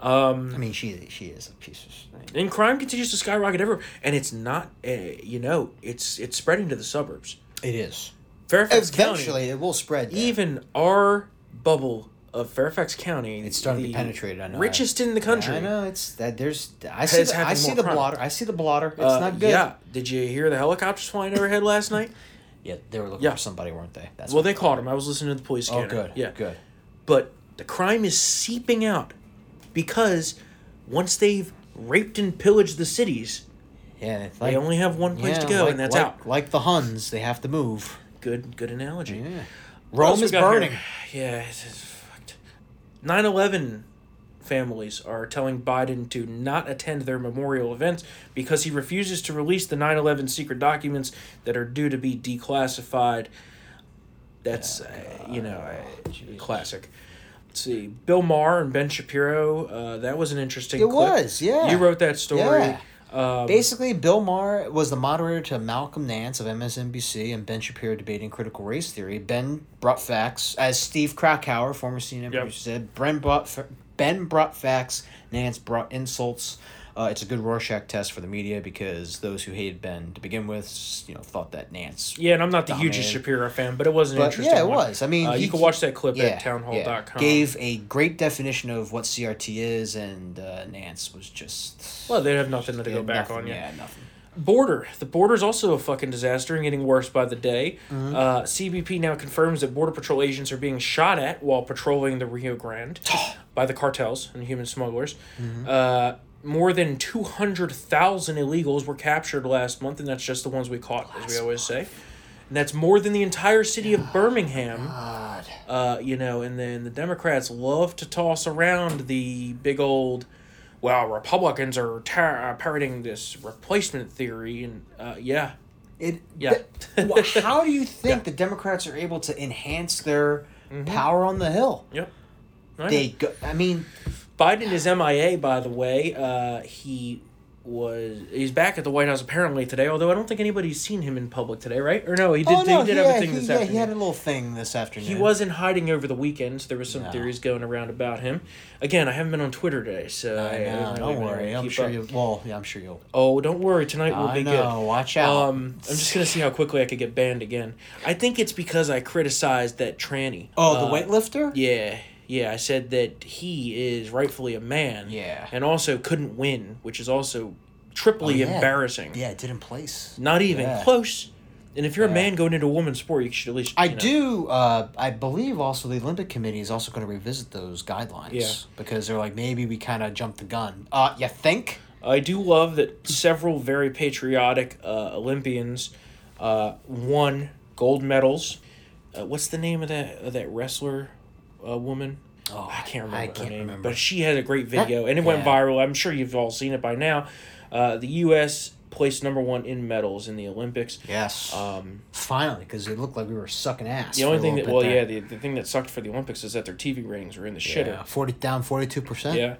[SPEAKER 1] Um,
[SPEAKER 2] I mean, she she is a piece of.
[SPEAKER 1] and crime continues to skyrocket everywhere, and it's not. Uh, you know, it's it's spreading to the suburbs.
[SPEAKER 2] It is.
[SPEAKER 1] Fairfax
[SPEAKER 2] Eventually,
[SPEAKER 1] County,
[SPEAKER 2] it will spread. there.
[SPEAKER 1] even our bubble of Fairfax County,
[SPEAKER 2] It's starting to be penetrated, I know.
[SPEAKER 1] richest in the country.
[SPEAKER 2] I know it's that. There's I see the, I see the
[SPEAKER 1] crime.
[SPEAKER 2] blotter. I see the blotter. It's
[SPEAKER 1] Uh,
[SPEAKER 2] not good.
[SPEAKER 1] Yeah. Did you hear the helicopters flying overhead last night?
[SPEAKER 2] Yeah, they were looking
[SPEAKER 1] Yeah.
[SPEAKER 2] for somebody, weren't they? That's
[SPEAKER 1] Well, they caught him. I was listening to the police
[SPEAKER 2] Oh, good.
[SPEAKER 1] Yeah.
[SPEAKER 2] good.
[SPEAKER 1] But the crime is seeping out because once they've raped and pillaged the cities,
[SPEAKER 2] Yeah, it's
[SPEAKER 1] they only have one place to go,
[SPEAKER 2] like-
[SPEAKER 1] and that's
[SPEAKER 2] like,
[SPEAKER 1] out.
[SPEAKER 2] Like the Huns, they have to move.
[SPEAKER 1] Good, good analogy.
[SPEAKER 2] Yeah. Rome is
[SPEAKER 1] got here?
[SPEAKER 2] burning.
[SPEAKER 1] Yeah, it's, it's fucked. 9/11 families are telling Biden to not attend their memorial events because he refuses to release the 9/11 secret documents that are due to be declassified. That's uh, you know uh, classic. Let's see, Bill Maher and Ben Shapiro. Uh, that was an interesting.
[SPEAKER 2] It
[SPEAKER 1] clip.
[SPEAKER 2] was, yeah.
[SPEAKER 1] You wrote that story.
[SPEAKER 2] Yeah.
[SPEAKER 1] Um,
[SPEAKER 2] Basically, Bill Maher was the moderator to Malcolm Nance of MSNBC and Ben Shapiro debating critical race theory. Ben brought facts, as Steve Krakauer, former CNN
[SPEAKER 1] Yep.
[SPEAKER 2] producer, said. Ben brought, ben brought facts, Nance brought insults. Uh, it's a good Rorschach test for the media because those who hated Ben to begin with, you know, thought that Nance.
[SPEAKER 1] yeah, and I'm not the hugest Shapiro fan, but it was an
[SPEAKER 2] But
[SPEAKER 1] interesting.
[SPEAKER 2] yeah, it
[SPEAKER 1] one.
[SPEAKER 2] was. I mean,
[SPEAKER 1] uh,
[SPEAKER 2] he-
[SPEAKER 1] you can watch that clip at townhall.com.
[SPEAKER 2] Gave a great definition of what CRT is, and uh, Nance was just.
[SPEAKER 1] Well, they have nothing to go back
[SPEAKER 2] nothing,
[SPEAKER 1] on yet.
[SPEAKER 2] Yeah, nothing.
[SPEAKER 1] Border. The border is also a fucking disaster and getting worse by the day.
[SPEAKER 2] Mm-hmm.
[SPEAKER 1] Uh, CBP now confirms that Border Patrol agents are being shot at while patrolling the Rio Grande by the cartels and human smugglers.
[SPEAKER 2] Mm-hmm.
[SPEAKER 1] Uh, more than 200,000 illegals were captured last month, and that's just the ones we caught, as we always say. And that's more than the entire city of Birmingham.
[SPEAKER 2] God.
[SPEAKER 1] Uh, you know, and then the Democrats love to toss around the big old, well, Republicans are tar- uh, parroting this replacement theory, and uh, yeah,
[SPEAKER 2] It
[SPEAKER 1] Yeah.
[SPEAKER 2] th- how do you think the Democrats are able to enhance their power on the Hill?
[SPEAKER 1] yep. Know.
[SPEAKER 2] They go. I mean,
[SPEAKER 1] Biden is MIA, by the way. Uh, he was he's back at the White House apparently today. Although I don't think anybody's seen him in public today, right? Or no, he did.
[SPEAKER 2] oh no,
[SPEAKER 1] he did
[SPEAKER 2] yeah,
[SPEAKER 1] have a thing
[SPEAKER 2] he,
[SPEAKER 1] this
[SPEAKER 2] yeah,
[SPEAKER 1] afternoon.
[SPEAKER 2] he had a little thing this afternoon.
[SPEAKER 1] He wasn't hiding over the weekend. So there was some
[SPEAKER 2] No.
[SPEAKER 1] theories going around about him. Again, I haven't been on Twitter today, so I,
[SPEAKER 2] I know.
[SPEAKER 1] haven't
[SPEAKER 2] Don't worry. I'm sure
[SPEAKER 1] up.
[SPEAKER 2] you. Well, yeah, I'm sure you'll.
[SPEAKER 1] Oh, don't worry. Tonight will be
[SPEAKER 2] know.
[SPEAKER 1] good.
[SPEAKER 2] Watch out.
[SPEAKER 1] Um, I'm just gonna see how quickly I could get banned again. I think it's because I criticized that tranny.
[SPEAKER 2] oh, the
[SPEAKER 1] Uh,
[SPEAKER 2] weightlifter.
[SPEAKER 1] Yeah, yeah. I said that he is rightfully a man.
[SPEAKER 2] Yeah.
[SPEAKER 1] And also couldn't win, which is also triply
[SPEAKER 2] Oh, yeah.
[SPEAKER 1] embarrassing.
[SPEAKER 2] Yeah, it didn't place.
[SPEAKER 1] Not even
[SPEAKER 2] Yeah.
[SPEAKER 1] close. And if you're a man going into a woman's sport, you should at least.
[SPEAKER 2] I
[SPEAKER 1] know-
[SPEAKER 2] do. Uh, I believe also the Olympic Committee is also going to revisit those guidelines.
[SPEAKER 1] Yeah.
[SPEAKER 2] Because they're like maybe we kind of jumped the gun. Uh, you think?
[SPEAKER 1] I do love that several very patriotic uh, Olympians uh, won gold medals. Uh, what's the name of that of that wrestler uh, woman?
[SPEAKER 2] Oh,
[SPEAKER 1] I can't remember
[SPEAKER 2] I
[SPEAKER 1] her
[SPEAKER 2] can't
[SPEAKER 1] name,
[SPEAKER 2] remember.
[SPEAKER 1] but she had a great video and it went viral. I'm sure you've all seen it by now. Uh, the U.S. placed number one in medals in the Olympics.
[SPEAKER 2] Yes.
[SPEAKER 1] Um,
[SPEAKER 2] Finally, because it looked like we were sucking ass.
[SPEAKER 1] the only thing that well,
[SPEAKER 2] bit
[SPEAKER 1] yeah, the, the thing that sucked for the Olympics is that their TV ratings were in the shitter.
[SPEAKER 2] yeah, forty down, forty two percent.
[SPEAKER 1] Yeah.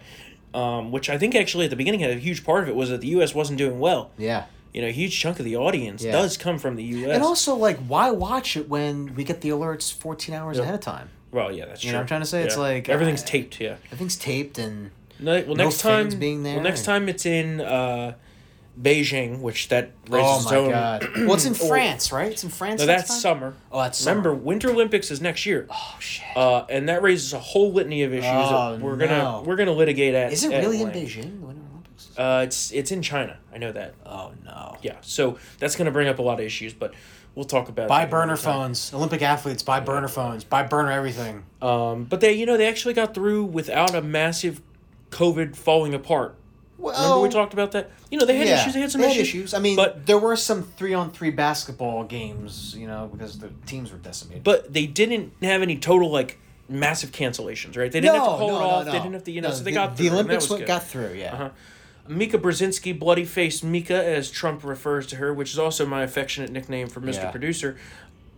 [SPEAKER 1] Um, which I think actually at the beginning had a huge part of it was that the U.S. wasn't doing well.
[SPEAKER 2] Yeah.
[SPEAKER 1] You know, a huge chunk of the audience
[SPEAKER 2] Yeah.
[SPEAKER 1] does come from the U.S.
[SPEAKER 2] And also, like, why watch it when we get the alerts fourteen hours
[SPEAKER 1] Yeah.
[SPEAKER 2] ahead of time?
[SPEAKER 1] Well, yeah, that's
[SPEAKER 2] You
[SPEAKER 1] true.
[SPEAKER 2] know what I'm trying to say? It's
[SPEAKER 1] Yeah.
[SPEAKER 2] like,
[SPEAKER 1] everything's
[SPEAKER 2] uh,
[SPEAKER 1] taped. Yeah.
[SPEAKER 2] Everything's taped and
[SPEAKER 1] No, well,
[SPEAKER 2] no
[SPEAKER 1] next time,
[SPEAKER 2] fans being there
[SPEAKER 1] well, next
[SPEAKER 2] and-
[SPEAKER 1] time it's in uh, Beijing, which that raises
[SPEAKER 2] oh
[SPEAKER 1] its
[SPEAKER 2] my
[SPEAKER 1] own.
[SPEAKER 2] god. well, it's in
[SPEAKER 1] Or-
[SPEAKER 2] France, right? It's in France.
[SPEAKER 1] No,
[SPEAKER 2] next
[SPEAKER 1] that's
[SPEAKER 2] time?
[SPEAKER 1] summer.
[SPEAKER 2] Oh, that's
[SPEAKER 1] Remember,
[SPEAKER 2] summer.
[SPEAKER 1] Winter Olympics is next year,
[SPEAKER 2] Oh shit.
[SPEAKER 1] uh, and that raises a whole litany of issues
[SPEAKER 2] Oh,
[SPEAKER 1] that we're gonna
[SPEAKER 2] no.
[SPEAKER 1] we're gonna litigate at.
[SPEAKER 2] Is it
[SPEAKER 1] at
[SPEAKER 2] really in
[SPEAKER 1] length.
[SPEAKER 2] Beijing? The Winter Olympics.
[SPEAKER 1] Uh, it's it's in China. I know that.
[SPEAKER 2] oh no.
[SPEAKER 1] Yeah, so that's gonna bring up a lot of issues, but we'll talk about.
[SPEAKER 2] Buy burner phones. Olympic athletes buy burner phones. Buy burner everything.
[SPEAKER 1] Um, but they, you know, they actually got through without a massive COVID falling apart.
[SPEAKER 2] Well,
[SPEAKER 1] Remember we talked about that? You know, they had issues. They had some issues.
[SPEAKER 2] I mean,
[SPEAKER 1] but
[SPEAKER 2] there were some three-on-three basketball games, you know, because the teams were decimated.
[SPEAKER 1] but they didn't have any total like massive cancellations, right? They didn't have to call it off. They didn't have to, you know.
[SPEAKER 2] No,
[SPEAKER 1] so they
[SPEAKER 2] the,
[SPEAKER 1] got
[SPEAKER 2] the
[SPEAKER 1] through, that
[SPEAKER 2] Olympics got through. Yeah.
[SPEAKER 1] Uh-huh. Mika Brzezinski, bloody faced Mika, as Trump refers to her, which is also my affectionate nickname for Mr.
[SPEAKER 2] Yeah.
[SPEAKER 1] Producer.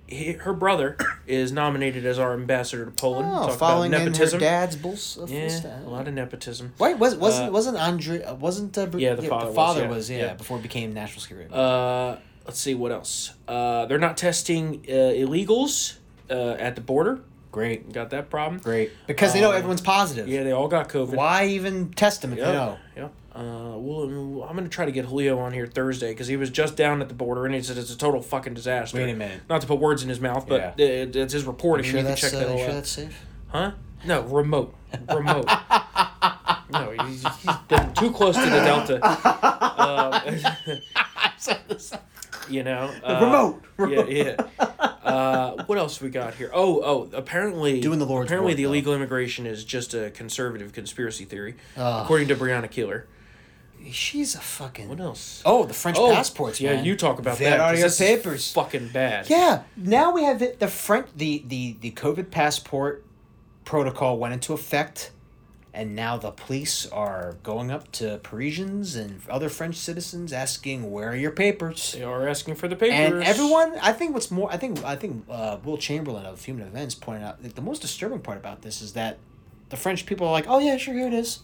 [SPEAKER 1] He, her brother is nominated as our ambassador to Poland.
[SPEAKER 2] Oh,
[SPEAKER 1] Talk
[SPEAKER 2] following
[SPEAKER 1] about
[SPEAKER 2] in her
[SPEAKER 1] nepotism.
[SPEAKER 2] dad's bulls.
[SPEAKER 1] Yeah, a lot of nepotism.
[SPEAKER 2] Wait, was wasn't
[SPEAKER 1] Uh,
[SPEAKER 2] wasn't Andre? uh, Wasn't uh, Br-
[SPEAKER 1] Yeah, the father was,
[SPEAKER 2] was,
[SPEAKER 1] yeah,
[SPEAKER 2] yeah,
[SPEAKER 1] yeah.
[SPEAKER 2] before it became national security.
[SPEAKER 1] Uh, let's see what else. Uh, they're not testing uh, illegals uh, at the border.
[SPEAKER 2] Great,
[SPEAKER 1] Got that problem?
[SPEAKER 2] great, because they know
[SPEAKER 1] Uh,
[SPEAKER 2] everyone's positive.
[SPEAKER 1] Yeah, they all got COVID.
[SPEAKER 2] Why even test them if
[SPEAKER 1] Yep.
[SPEAKER 2] you know?
[SPEAKER 1] Yep. Uh, well, I'm gonna try to get Julio on here Thursday because he was just down at the border and he said it's a total fucking disaster.
[SPEAKER 2] Wait a minute.
[SPEAKER 1] Not to put words in his mouth, but
[SPEAKER 2] Yeah.
[SPEAKER 1] it, it's his reporting.
[SPEAKER 2] You
[SPEAKER 1] You,
[SPEAKER 2] sure
[SPEAKER 1] can check
[SPEAKER 2] uh,
[SPEAKER 1] that
[SPEAKER 2] you
[SPEAKER 1] all
[SPEAKER 2] sure
[SPEAKER 1] out.
[SPEAKER 2] that's safe?
[SPEAKER 1] Huh? No, remote. Remote. no, he's, he's been too close to the Delta. Um, you know. Uh,
[SPEAKER 2] remote.
[SPEAKER 1] Yeah, yeah. Uh, what else we got here? Oh, oh. Apparently,
[SPEAKER 2] Doing the Lord's
[SPEAKER 1] apparently
[SPEAKER 2] work,
[SPEAKER 1] the
[SPEAKER 2] though.
[SPEAKER 1] illegal immigration is just a conservative conspiracy theory,
[SPEAKER 2] Ugh.
[SPEAKER 1] according to Brianna Keilar.
[SPEAKER 2] She's a fucking.
[SPEAKER 1] What else?
[SPEAKER 2] Oh, the French
[SPEAKER 1] Oh,
[SPEAKER 2] passports.
[SPEAKER 1] Yeah,
[SPEAKER 2] man.
[SPEAKER 1] you talk about
[SPEAKER 2] There
[SPEAKER 1] that.
[SPEAKER 2] are your papers.
[SPEAKER 1] fucking bad.
[SPEAKER 2] Yeah, now we have it. The French, the the the COVID passport protocol went into effect, and now the police are going up to Parisians and other French citizens asking, "Where are your papers?"
[SPEAKER 1] They are asking for the papers.
[SPEAKER 2] And everyone, I think what's more, I think I think uh, Will Chamberlain of Human Events pointed out that the most disturbing part about this is that the French people are like, "Oh yeah, sure, here it is,"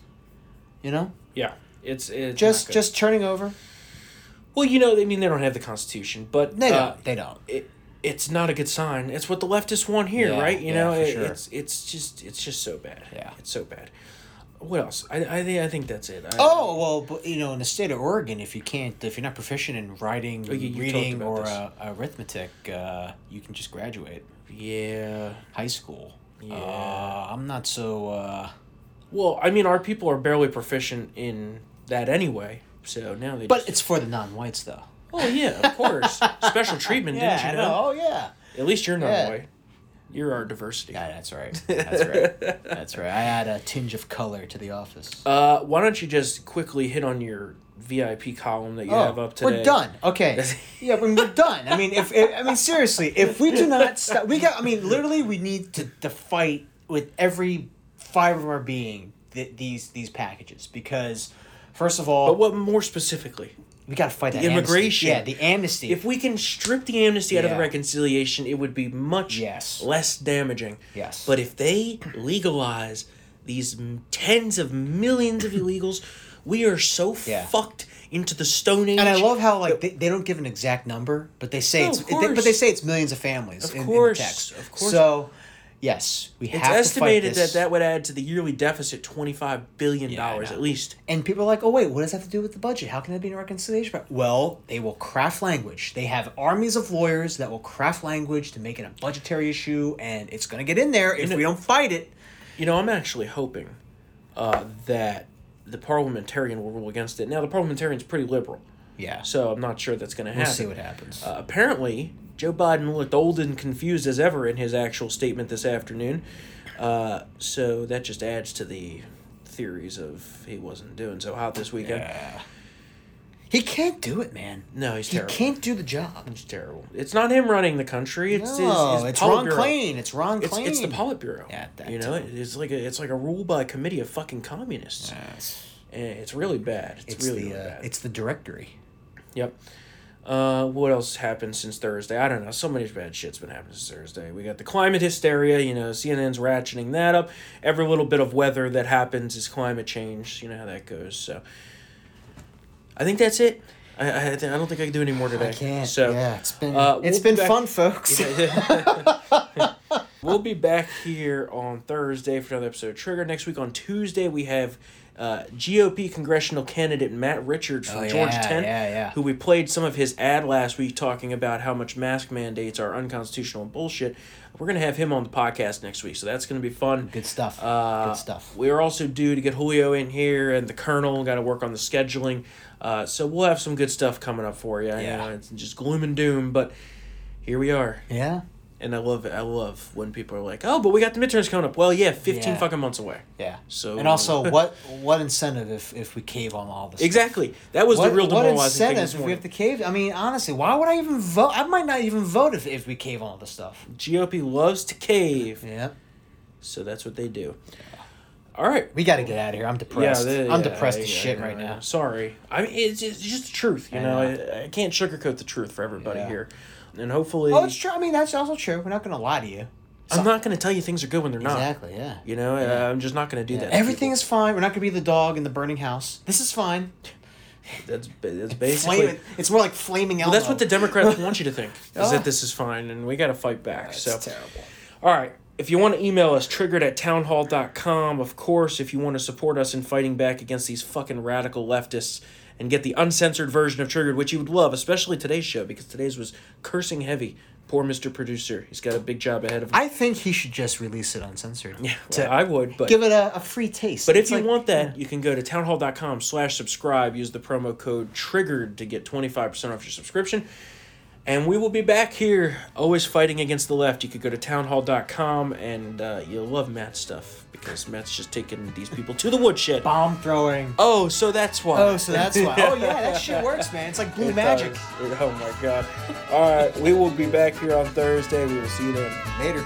[SPEAKER 2] you know,
[SPEAKER 1] Yeah, it's, it's
[SPEAKER 2] just just turning over.
[SPEAKER 1] Well, you know, I mean, they don't have the Constitution, but
[SPEAKER 2] They don't.
[SPEAKER 1] uh,
[SPEAKER 2] they don't.
[SPEAKER 1] it, it's not a good sign. It's what the leftists want here,
[SPEAKER 2] Yeah,
[SPEAKER 1] right? You
[SPEAKER 2] yeah,
[SPEAKER 1] know, it,
[SPEAKER 2] sure.
[SPEAKER 1] it's it's just it's just so bad.
[SPEAKER 2] Yeah.
[SPEAKER 1] it's so bad. What else? I I think I think that's it. I,
[SPEAKER 2] Oh well, but you know, in the state of Oregon, if you can't, if you're not proficient in writing,
[SPEAKER 1] Oh, you-
[SPEAKER 2] reading, or uh, arithmetic, uh, you can just graduate
[SPEAKER 1] yeah.
[SPEAKER 2] high school.
[SPEAKER 1] Yeah.
[SPEAKER 2] Uh, I'm not so. Uh,
[SPEAKER 1] Well, I mean, our people are barely proficient in that anyway. So now they.
[SPEAKER 2] but
[SPEAKER 1] just,
[SPEAKER 2] it's for the non-whites, though.
[SPEAKER 1] oh yeah, of course, special treatment. didn't you know?
[SPEAKER 2] Oh yeah.
[SPEAKER 1] At least you're not
[SPEAKER 2] Yeah.
[SPEAKER 1] You're our diversity.
[SPEAKER 2] Yeah, that's right. That's right. that's right. I add a tinge of color to the office.
[SPEAKER 1] Uh, why don't you just quickly hit on your VIP column that you have up today?
[SPEAKER 2] Oh, We're done. Okay. yeah, when we're done. I mean, if, if I mean seriously, if we do not stop, we got. I mean, literally, we need to, to fight with every fiber of our being th- these these packages because, first of all,
[SPEAKER 1] But what more specifically?
[SPEAKER 2] We got to fight
[SPEAKER 1] The
[SPEAKER 2] that amnesty.
[SPEAKER 1] immigration.
[SPEAKER 2] Yeah, the amnesty.
[SPEAKER 1] If we can strip the amnesty out of the reconciliation, it would be much
[SPEAKER 2] Yes.
[SPEAKER 1] less damaging.
[SPEAKER 2] Yes.
[SPEAKER 1] But if they legalize these tens of millions of illegals, we are so
[SPEAKER 2] Yeah.
[SPEAKER 1] fucked into the Stone Age.
[SPEAKER 2] And I love how like they, they don't give an exact number, but they say
[SPEAKER 1] No,
[SPEAKER 2] it's they- but they say it's millions of families
[SPEAKER 1] Of
[SPEAKER 2] in,
[SPEAKER 1] course,
[SPEAKER 2] in the text.
[SPEAKER 1] of course.
[SPEAKER 2] So yes, we
[SPEAKER 1] It's
[SPEAKER 2] have
[SPEAKER 1] estimated
[SPEAKER 2] to fight this.
[SPEAKER 1] that that would add to the yearly deficit twenty five billion dollars
[SPEAKER 2] know.
[SPEAKER 1] at least.
[SPEAKER 2] And people are like, oh wait, what does that have to do with the budget? How can that be in a reconciliation? Well, they will craft language. They have armies of lawyers that will craft language to make it a budgetary issue, and it's going to get in there if
[SPEAKER 1] know-
[SPEAKER 2] we don't fight it.
[SPEAKER 1] You know, I'm actually hoping uh, that the parliamentarian will rule against it. Now, the parliamentarian's pretty liberal,
[SPEAKER 2] Yeah.
[SPEAKER 1] so I'm not sure that's going to happen.
[SPEAKER 2] we'll see what happens.
[SPEAKER 1] Uh, apparently, Joe Biden looked old and confused as ever in his actual statement this afternoon. Uh, so that just adds to the theories of he wasn't doing so hot this weekend.
[SPEAKER 2] yeah. He can't do it, man.
[SPEAKER 1] No, he's terrible.
[SPEAKER 2] He can't do the job.
[SPEAKER 1] It's terrible. It's not him running the country. It's
[SPEAKER 2] no,
[SPEAKER 1] his, his
[SPEAKER 2] it's Ron. Klain. It's Ron
[SPEAKER 1] It's,
[SPEAKER 2] Klain.
[SPEAKER 1] it's the Politburo.
[SPEAKER 2] Yeah, that
[SPEAKER 1] you know,
[SPEAKER 2] too.
[SPEAKER 1] it's like a it's like a rule by committee of fucking communists.
[SPEAKER 2] Yes.
[SPEAKER 1] And it's really bad. It's,
[SPEAKER 2] It's
[SPEAKER 1] really,
[SPEAKER 2] the
[SPEAKER 1] really
[SPEAKER 2] uh,
[SPEAKER 1] bad.
[SPEAKER 2] it's the directory.
[SPEAKER 1] Yep. Uh, what else happened since Thursday? I don't know. So many bad shit's been happening since Thursday. We got the climate hysteria. You know, CNN's ratcheting that up. Every little bit of weather that happens is climate change. You know how that goes. So, I think that's it. I I, I don't think I can do any more today.
[SPEAKER 2] I can't.
[SPEAKER 1] So
[SPEAKER 2] yeah, it's been
[SPEAKER 1] uh,
[SPEAKER 2] it's
[SPEAKER 1] we'll be
[SPEAKER 2] been
[SPEAKER 1] back-
[SPEAKER 2] fun, folks.
[SPEAKER 1] we'll be back here on Thursday for another episode of Trigger. Next week on Tuesday, we have uh, GOP congressional candidate Matt Richards from
[SPEAKER 2] Oh,
[SPEAKER 1] Georgia
[SPEAKER 2] yeah,
[SPEAKER 1] 10,
[SPEAKER 2] yeah, yeah.
[SPEAKER 1] who we played some of his ad last week talking about how much mask mandates are unconstitutional and bullshit. We're going to have him on the podcast next week, so that's going to be fun.
[SPEAKER 2] Good stuff.
[SPEAKER 1] Uh,
[SPEAKER 2] Good stuff.
[SPEAKER 1] We are also due to get Julio in here and the Colonel. Got to work on the scheduling. Uh, so we'll have some good stuff coming up for you.
[SPEAKER 2] Yeah.
[SPEAKER 1] know it's just gloom and doom, but here we are.
[SPEAKER 2] Yeah.
[SPEAKER 1] And I love it. I love when people are like, "Oh, but we got the midterms coming up." Well, yeah, fifteen
[SPEAKER 2] Yeah.
[SPEAKER 1] fucking months away.
[SPEAKER 2] Yeah.
[SPEAKER 1] So-
[SPEAKER 2] and also, um, what what incentive if if we cave on all this? stuff?
[SPEAKER 1] Exactly. That was the real
[SPEAKER 2] what
[SPEAKER 1] demoralizing thing
[SPEAKER 2] incentives
[SPEAKER 1] this
[SPEAKER 2] if we have to cave? I mean, honestly, why would I even vote? I might not even vote if, if we cave on all this stuff.
[SPEAKER 1] GOP loves to cave,
[SPEAKER 2] Yeah.
[SPEAKER 1] so that's what they do. All right.
[SPEAKER 2] We got to get out of here. I'm depressed.
[SPEAKER 1] the-
[SPEAKER 2] I'm
[SPEAKER 1] yeah,
[SPEAKER 2] depressed as
[SPEAKER 1] yeah,
[SPEAKER 2] shit
[SPEAKER 1] yeah,
[SPEAKER 2] right
[SPEAKER 1] yeah.
[SPEAKER 2] now.
[SPEAKER 1] Sorry. I mean, it's, it's just the truth. You
[SPEAKER 2] I
[SPEAKER 1] know,
[SPEAKER 2] know.
[SPEAKER 1] I, I can't sugarcoat the truth for everybody
[SPEAKER 2] Yeah.
[SPEAKER 1] here, and hopefully,
[SPEAKER 2] Oh, it's true. I mean, that's also true. We're not going to lie to you.
[SPEAKER 1] I'm not going to tell you things are good when they're not.
[SPEAKER 2] Exactly. Yeah.
[SPEAKER 1] You know, uh, I'm just not going to do that.
[SPEAKER 2] Everything
[SPEAKER 1] people.
[SPEAKER 2] is fine. We're not going to be the dog in the burning house. This is fine.
[SPEAKER 1] That's that's basically.
[SPEAKER 2] Flame, it's more like flaming
[SPEAKER 1] Well, that's what the Democrats want you to think. Is
[SPEAKER 2] Oh.
[SPEAKER 1] that this is fine, and we got to fight back.
[SPEAKER 2] It's
[SPEAKER 1] so
[SPEAKER 2] terrible.
[SPEAKER 1] All right. If you want to email us, triggered at townhall.com. Of course, if you want to support us in fighting back against these fucking radical leftists and get the uncensored version of Triggered, which you would love, especially today's show, because today's was cursing heavy. Poor Mr. Producer. He's got a big job ahead of him.
[SPEAKER 2] I think he should just release it uncensored.
[SPEAKER 1] yeah, well, I would, but.
[SPEAKER 2] give it a, a free taste.
[SPEAKER 1] But if
[SPEAKER 2] It's
[SPEAKER 1] you
[SPEAKER 2] like-
[SPEAKER 1] want that, you can go to townhall.com slash subscribe. Use the promo code TRIGGERED to get 25% off your subscription. And we will be back here, always fighting against the left. You could go to townhall.com and uh, you'll love Matt's stuff because Matt's just taking these people to the woodshed.
[SPEAKER 2] bomb throwing.
[SPEAKER 1] Oh, so that's why.
[SPEAKER 2] Oh, so that's why. Oh yeah, that shit works, man. It's like blue
[SPEAKER 1] It
[SPEAKER 2] magic.
[SPEAKER 1] does. Oh my god. All right, we will be back here on Thursday. We will see you then.
[SPEAKER 2] Later.